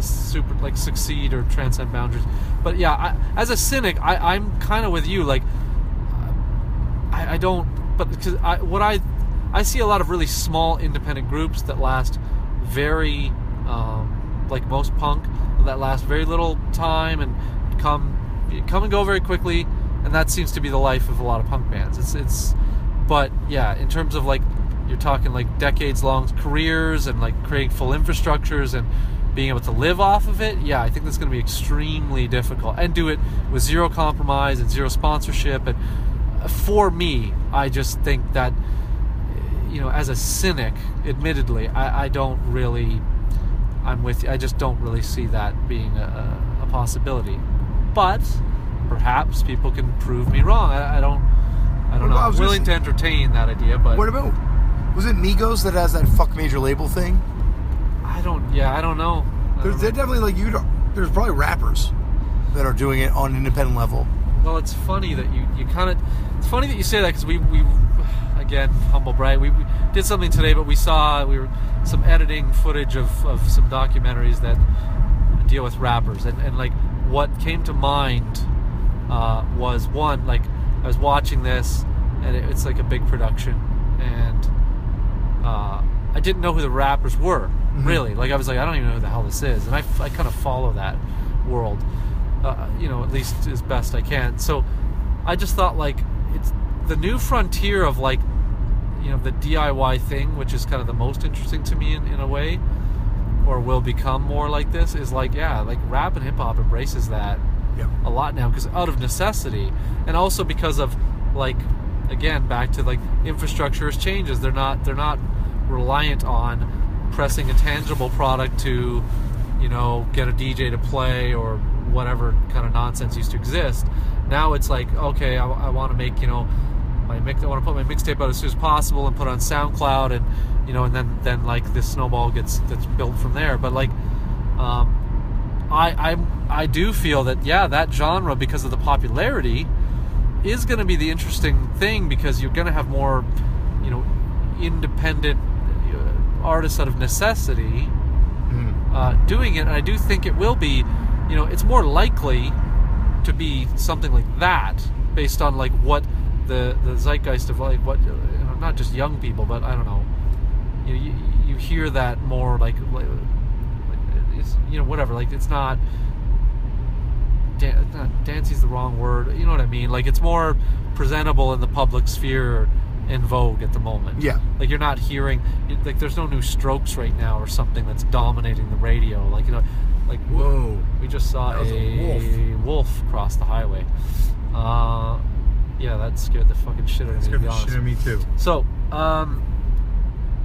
super like succeed or transcend boundaries. But yeah I, as a cynic I, i'm kind of with you like I, I don't but because I, what i i see a lot of really small independent groups that last very um, like most punk that last very little time and come come and go very quickly and that seems to be the life of a lot of punk bands. It's it's but yeah in terms of like you're talking like decades long careers and like creating full infrastructures and being able to live off of it yeah i think that's going to be extremely difficult. And do it with zero compromise and zero sponsorship. And for me i just think that you know as a cynic admittedly i, I don't really i'm with you i just don't really see that being a, a possibility but perhaps people can prove me wrong i, I don't i don't know I i'm was willing to entertain that idea but What about was it Migos that has that fuck major label thing? i don't yeah i don't know I There's, don't they're know. definitely like you. There's probably rappers that are doing it on an independent level. Well, it's funny that you, you kind of it's funny that you say that because we, we again humble brag. We, we did something today, but we saw we were some editing footage of, of some documentaries that deal with rappers. And, and like what came to mind uh, was one like I was watching this and it, it's like a big production. And uh, I didn't know who the rappers were really. Like I was like I don't even know who the hell this is. And I, I kind of follow that world uh, you know at least as best I can. So I just thought like it's the new frontier of like you know the DIY thing which is kind of the most interesting to me in, in a way or will become more like this is like yeah like rap and hip hop embraces that Yeah. a lot now because out of necessity, and also because of like again back to like infrastructure changes. They're not they're not reliant on pressing a tangible product to you know get a DJ to play or whatever kind of nonsense used to exist. Now it's like okay, I, I want to make you know my mix. I want to put my mixtape out as soon as possible and put it on SoundCloud and you know and then then like this snowball gets gets built from there. But like. Um, I, I I do feel that yeah that genre because of the popularity is going to be the interesting thing because you're going to have more you know independent uh, artists out of necessity Mm. uh, doing it and I do think it will be you know it's more likely to be something like that based on like what the the zeitgeist of like what you know, not just young people but I don't know you you, you hear that more like, like it's you know whatever like it's not dan- not dancy's the wrong word you know what i mean like it's more presentable in the public sphere in vogue at the moment Yeah. like you're not hearing like there's no new strokes right now or something that's dominating the radio like you know like Whoa. we just saw was a wolf. wolf cross the highway uh yeah that scared the fucking shit out of me to Scared be the honest shit out of me too. so um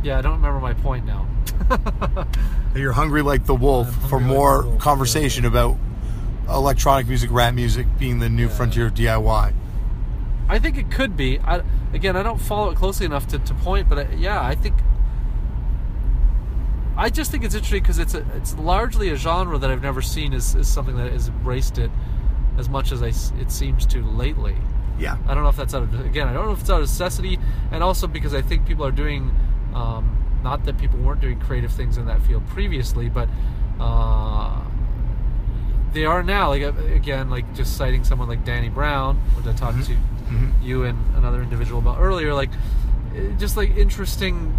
yeah i don't remember my point now [LAUGHS] You're hungry like the wolf I'm for hungry like more the wolf, conversation about electronic music, rap music being the new Yeah. frontier of DIY. I think it could be. I, again, I don't follow it closely enough to, to point, but I, yeah, I think. I just think it's interesting because it's a, it's largely a genre that I've never seen is, is something that has embraced it as much as I s it seems to lately. Yeah. I don't know if that's out of again. I don't know if it's out of necessity, and also because I think people are doing, um, not that people weren't doing creative things in that field previously, but uh, they are now. Like uh, again, like just citing someone like Danny Brown, which I talked to Mhm. you and another individual about earlier. Like eh, just like interesting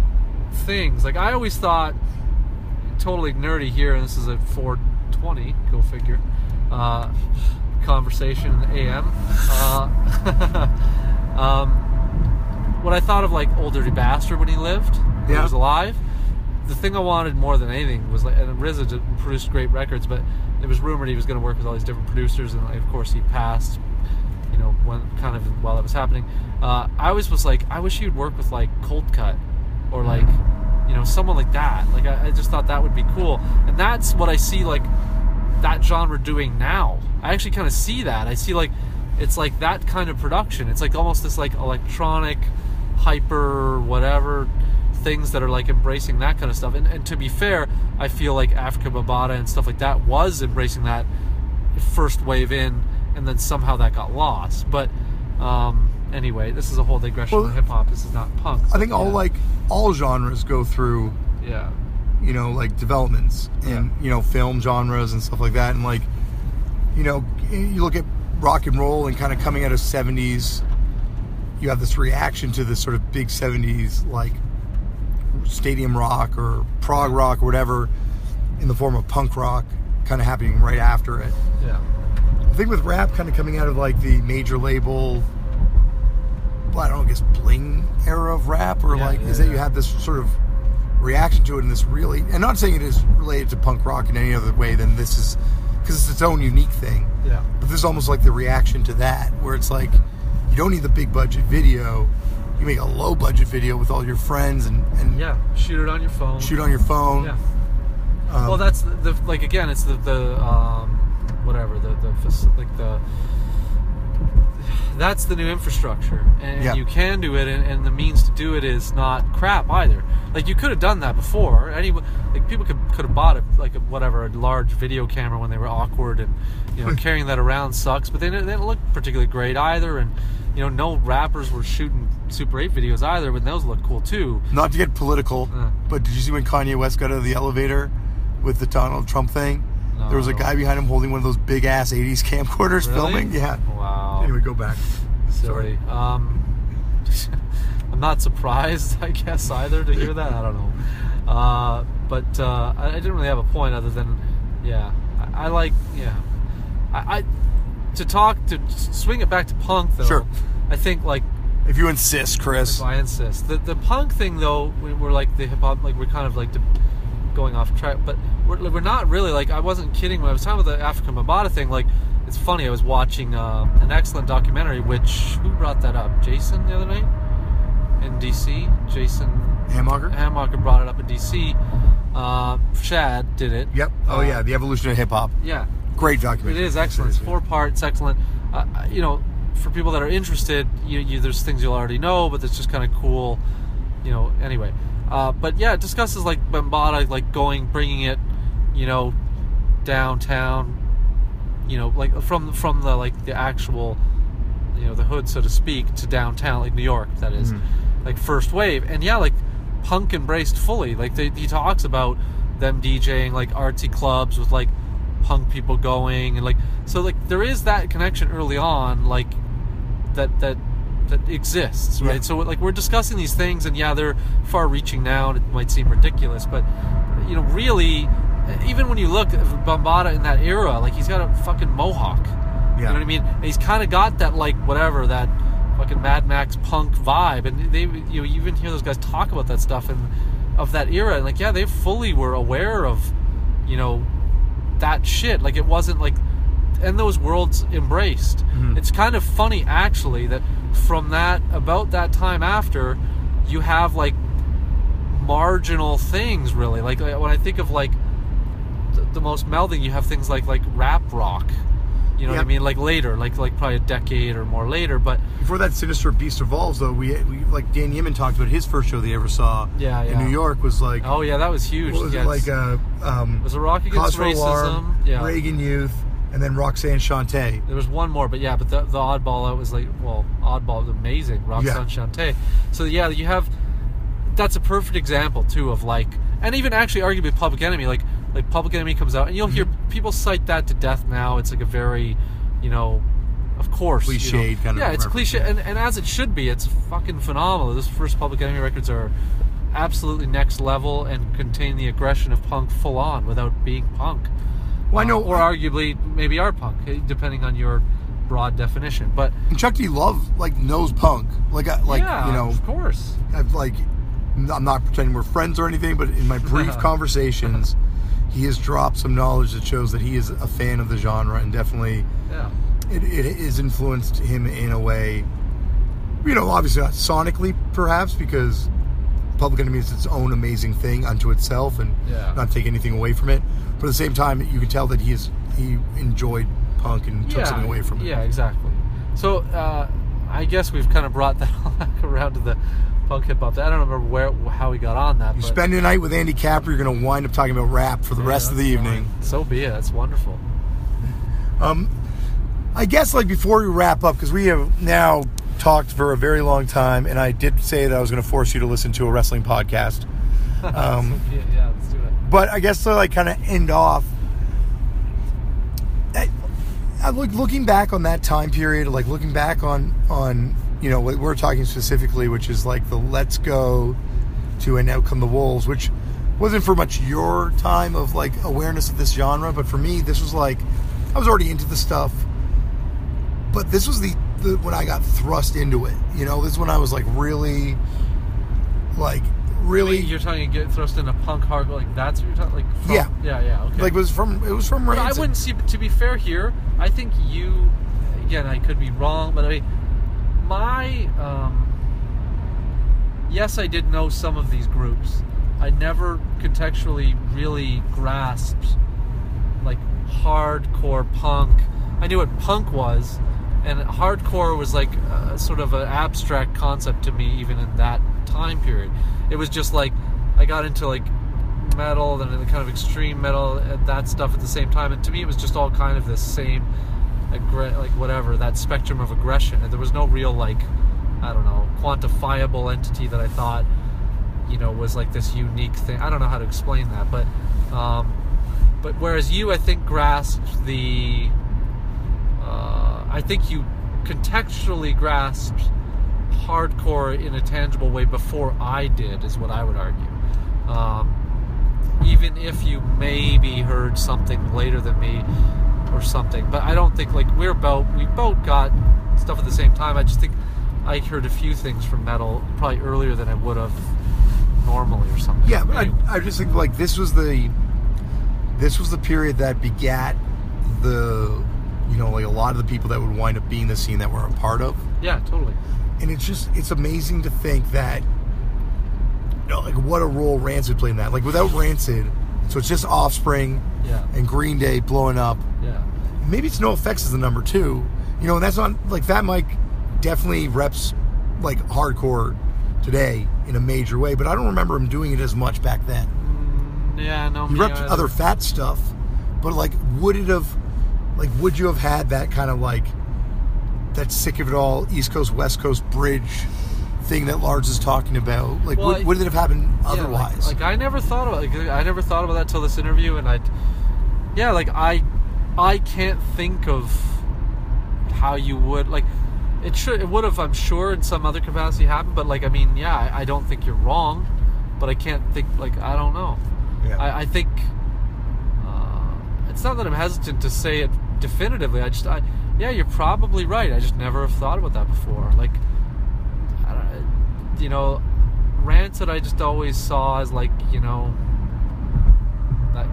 things. Like I always thought, totally nerdy here, and this is a 420. Go figure. Uh, conversation in the AM. Uh, [LAUGHS] um, what I thought of like Ol' Dirty Bastard when he lived, when he was alive. The thing I wanted more than anything was like, and RZA produced great records, but it was rumored he was going to work with all these different producers, and like, of course he passed. You know, when kind of while that was happening, uh, I always was like, I wish he would work with like Coldcut, or like, you know, someone like that. Like I, I just thought that would be cool, and that's what I see like that genre doing now. I actually kind of see that. I see like it's like that kind of production. It's like almost this like electronic, hyper whatever things that are like embracing that kind of stuff. And, and to be fair, I feel like Afrika Bambaataa and stuff like that was embracing that first wave in, and then somehow that got lost. But um, anyway, this is a whole digression Well, hip hop. This is not punk. I think but all like all genres go through yeah, you know like developments in Yeah. you know film genres and stuff like that. And like you know you look at rock and roll and kind of coming out of 70s you have this reaction to this sort of big 70s like stadium rock or prog rock or whatever in the form of punk rock kind of happening right after it. Yeah, I think with rap kind of coming out of like the major label, well, I don't know, I guess bling era of rap, or Yeah, like yeah, is that you have this sort of reaction to it in this really, and not saying it is related to punk rock in any other way than this is, because it's its own unique thing. yeah, But this is almost like the reaction to that, where it's like you don't need the big budget video, you make a low budget video with all your friends and and yeah. Shoot it on your phone. shoot on your phone. Yeah. Um, well, that's the, the like again, it's the the um, whatever the the like the that's the new infrastructure, and Yeah. you can do it, and, and the means to do it is not crap either. Like you could have done that before. Any like people could could have bought it like a, whatever a large video camera when they were awkward, and you know carrying that around sucks. But they didn't, they didn't look particularly great either, and you know no rappers were shooting Super 8 videos either, but those look cool too. Not to get political, Uh. but did you see when Kanye West got out of the elevator with the Donald Trump thing? There was a No. guy behind him holding one of those big ass 80s camcorders Really? filming. Yeah. Wow. Anyway, go back. Silly. Um, [LAUGHS] I'm not surprised, I guess, either to hear that. I don't know. Uh, but uh, I, I didn't really have a point other than, yeah, I, I like, yeah, I, I to talk to swing it back to punk though. Sure. I think like If you insist, Chris. if I insist. The the punk thing though, we, we're like the hip hop, like we're kind of like de- going off track, but we're, we're not really like I wasn't kidding when I was talking about the African Bambaataa thing. Like it's it's funny. I was watching uh, an excellent documentary. Which who brought that up? Jason the other night in DC. Jason Hammocker? Hammocker brought it up in DC. Uh, Shad did it. Yep. Oh Uh, yeah, the evolution of hip hop. Yeah, Great documentary. It is excellent. It's four parts, excellent. Uh, you know, for people that are interested, you, you there's things you'll already know, but it's just kind of cool. You know, anyway. Uh, but yeah, it discusses like Bambaataa, like going, bringing it, you know, downtown. You know, like from from the like the actual, you know, the hood, so to speak, to downtown, like New York. That is, Mhm. like first wave, and yeah, like punk embraced fully. Like they, he talks about them DJing like artsy clubs with like punk people going and like so like there is that connection early on like that that that exists right Yeah. so like we're discussing these things and yeah they're far reaching now and it might seem ridiculous but you know really even when you look at Bambaataa in that era like he's got a fucking mohawk you know what I mean and he's kind of got that like whatever that fucking Mad Max punk vibe and they you know you even hear those guys talk about that stuff and of that era and like yeah they fully were aware of you know that shit. Like it wasn't like, and those worlds embraced. Mhm. It's kind of funny actually that from that about that time after, you have like marginal things really. Like uh, when I think of like the, the most melding, you have things like like rap rock. You know what I mean? Like later, like like probably a decade or more later. But Before that sinister beast evolves, though, we, we like Dan Yemin talked about his first show they ever saw Yeah, in. New York was like oh yeah, that was huge. was Yeah, it like it's- uh, um, was a rock against racism. Alarm, yeah, Reagan Youth, and then Roxanne Shante. There was one more, but yeah, but the, the oddball out was like, well, oddball was amazing. Roxanne Shante. So yeah, you have that's a perfect example too of like, and even actually arguably Public Enemy, like like Public Enemy comes out, and you'll hear Mm-hmm. people cite that to death now. It's like a very, you know, of course, you know- kind of yeah, it's cliche, yeah. and, and as it should be. It's fucking phenomenal. Those first Public Enemy records are absolutely next level and contain the aggression of punk full on without being punk. Well, I know- or arguably maybe are punk, eh, depending on your broad definition. But And Chuck D. Love like knows punk, like I- like yeah, you know, of course. I've like I'm not pretending we're friends or anything, but in my brief [LAUGHS] conversations, he has dropped some knowledge that shows that he is a fan of the genre and definitely Yeah, it, it has influenced him in a way. You know, obviously not sonically, perhaps because Public Enemy is its own amazing thing unto itself, and Yeah. not take anything away from it. But at the same time, you can tell that he is he enjoyed punk and took yeah, something away from it. Yeah, exactly. So uh, I guess we've kind of brought that [LAUGHS] around to the punk hip hop. I don't remember where how we got on that. You spend the night with Andy Capper, you're going to wind up talking about rap for the Yeah, rest of the that's evening. So be it. That's wonderful. Um, I guess like before we wrap up, because we have now talked for a very long time, and I did say that I was going to force you to listen to a wrestling podcast. [LAUGHS] Um, it. yeah, let's do it. but I guess to like kind of end off, I, I look looking back on that time period, like looking back on on you know what we're talking specifically, which is like the Let's Go to And Out Come the Wolves, which wasn't for much your time of like awareness of this genre, but for me, this was like I was already into the stuff, but this was the, the when I got thrust into it. You know, this is when I was like really, like really You're talking to get thrust into punk hardcore, like that's what you're talking. Like from, Yeah. yeah, yeah. Okay. like it was from it was from But I wouldn't see. To be fair here, I think you. Again, I could be wrong, but I mean, my. Um, yes, I did know some of these groups. I never contextually really grasped like hardcore punk. I knew what punk was, and hardcore was like sort of an abstract concept to me, even in that time period. It was just like I got into like metal and the kind of extreme metal and that stuff at the same time, and to me, it was just all kind of the same, like whatever that spectrum of aggression, and there was no real like I don't know quantifiable entity that I thought you know was like this unique thing. I don't know how to explain that, but um, but whereas you, I think, grasped the. Uh, I think you contextually grasped hardcore in a tangible way before I did, is what I would argue. Um, even if you maybe heard something later than me or something, but I don't think like we're both we both got stuff at the same time. I just think I heard a few things from metal probably earlier than I would have normally or something. Yeah, but Anyway. I, I just think like this was the this was the period that begat the you know, like a lot of the people that would wind up being the scene that we're a part of. Yeah, totally. And it's just it's amazing to think that you know, like what a role Rancid played in that. Like without Rancid, so it's just Offspring Yeah. and Green Day blowing up. Yeah. Maybe it's NoFX as the number two. You know, and that's not like that Mike definitely reps like hardcore today in a major way, but I don't remember him doing it as much back then. Mm, Yeah, no. He repped either. other fat stuff, but like, would it have, like, would you have had that kind of like, that sick of it all East Coast West Coast bridge thing that Lars is talking about? Like, Well, would, I- would it have happened Yeah, like- otherwise? like, I never thought about like I never thought about that till this interview, and I, yeah, like I, I can't think of how you would like. It should it would have I'm sure in some other capacity happened, but like I mean yeah I, I don't think you're wrong, but I can't think like I don't know. Yeah. I, I think uh, it's not that I'm hesitant to say it definitively. I just I yeah you're probably right. I just never have thought about that before. Like I don't- you know, Rancid I just always saw as like you know that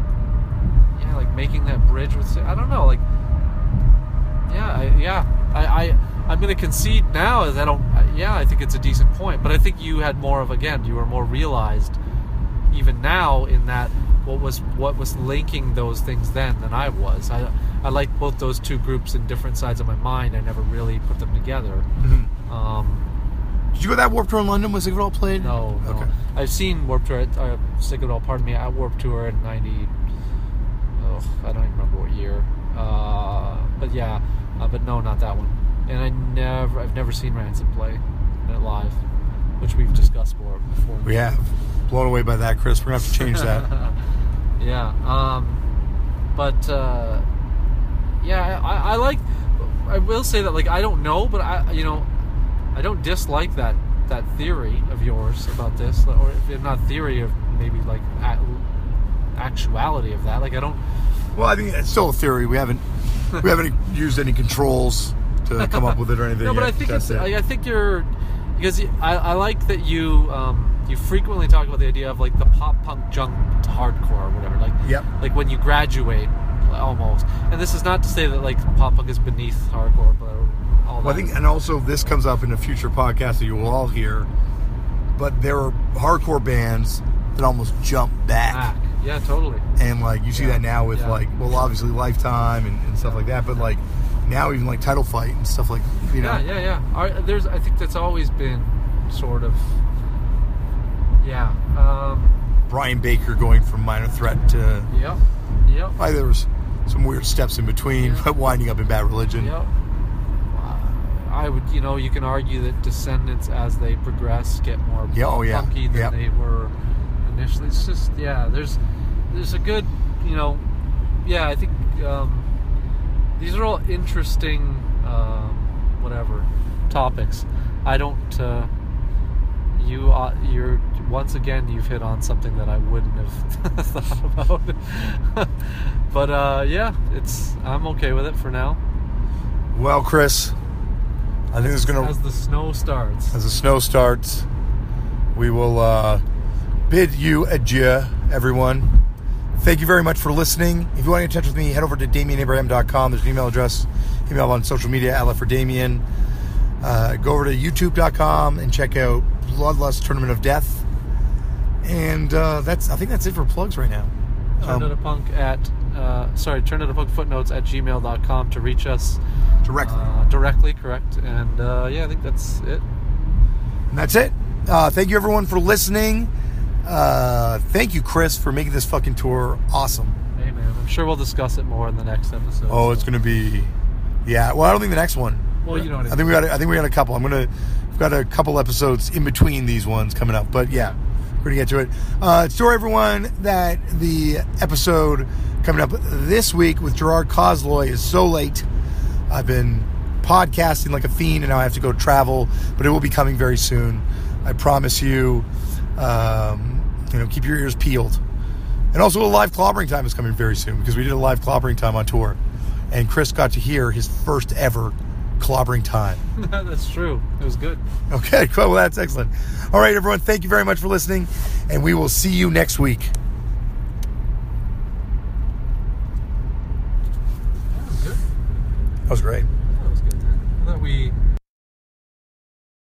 yeah like making that bridge with I don't know like yeah I, yeah I, I I'm gonna concede now as I don't yeah I think it's a decent point but I think you had more of again you were more realized even now in that what was what was linking those things then than I was I I like both those two groups in different sides of my mind I never really put them together Mhm. um, Did you go to that Warped Tour in London? Was it all played? no, no. Okay. I've seen Warped Tour. At, uh, Sick of It All, pardon me, at Warped Tour in '90. Oh, I don't even remember what year. Uh, but yeah, uh, but no, not that one. And I never, I've never seen Rancid play live, which we've discussed before. before. We have. Blown away by that, Chris. We're gonna have to change that. [LAUGHS] yeah. Um, but uh, yeah, I, I like. I will say that like I don't know, but I you know, I don't dislike that that theory of yours about this, or if not theory of maybe like actuality of that. Like I don't. well, I think it's still a theory. We haven't we haven't used any controls to come up with it or anything. [LAUGHS] No, but yet. I think That's it's. it. I, I think you're because I, I like that you um, you frequently talk about the idea of like the pop punk junk to hardcore or whatever. Like Yep. like when you graduate almost. And this is not to say that like pop punk is beneath hardcore, but all Well, I think, and also this comes up in a future podcast that you will all hear. But there are hardcore bands that almost jump back, Ah, yeah, totally. and like you see Yeah, that now with yeah. like, well, obviously Lifetime and, and stuff like that. But like now, even like Title Fight and stuff like you know. Yeah, yeah, yeah. Our, there's, I think that's always been sort of, yeah. Um, Brian Baker going from Minor Threat to. yep, yep, Why there was some weird steps in between, Yeah. but winding up in Bad Religion. yep. I would, you know, you can argue that Descendents, as they progress, get more Yeah, oh, yeah. punky than Yep. they were initially. It's just, yeah. There's, there's a good, you know, yeah. I think um, these are all interesting, um, whatever topics. I don't. Uh, you, uh, you're once again you've hit on something that I wouldn't have [LAUGHS] thought about. [LAUGHS] but uh, yeah, it's I'm okay with it for now. Well, Chris, I think it's gonna As the snow starts. as the snow starts, we will uh, bid you adieu, everyone. Thank you very much for listening. If you want to get in touch with me, head over to DamianAbraham.com. There's an email address, email on social media, at for Damian. Uh, go over to YouTube.com and check out Bloodlust Tournament of Death. And uh, that's I think that's it for plugs right now. Turn Um, it a punk at uh, sorry, turn it a punk footnotes at gmail.com to reach us directly. uh, directly, correct? And uh, yeah, I think that's it. And that's it. Uh, thank you everyone for listening. Uh, thank you, Chris, for making this fucking tour awesome. Hey man, I'm sure we'll discuss it more in the next episode. Oh, it's gonna be, yeah. Well, I don't think the next one. Well, you know what I I think we got. I think we got a couple. I'm gonna. Got a couple episodes in between these ones coming up, but yeah, we're gonna get to it. Uh, story everyone that the episode coming up this week with Gerard Cosloy is so late. I've been podcasting like a fiend, and now I have to go travel, but it will be coming very soon. I promise you. Um, you know, keep your ears peeled. And also, a live clobbering time is coming very soon because we did a live clobbering time on tour, and Chris got to hear his first ever clobbering time. [LAUGHS] that's true. It was good. Okay, cool. Well, that's excellent. All right, everyone. Thank you very much for listening, and we will see you next week. That was good. That was great. That was good, man. I thought we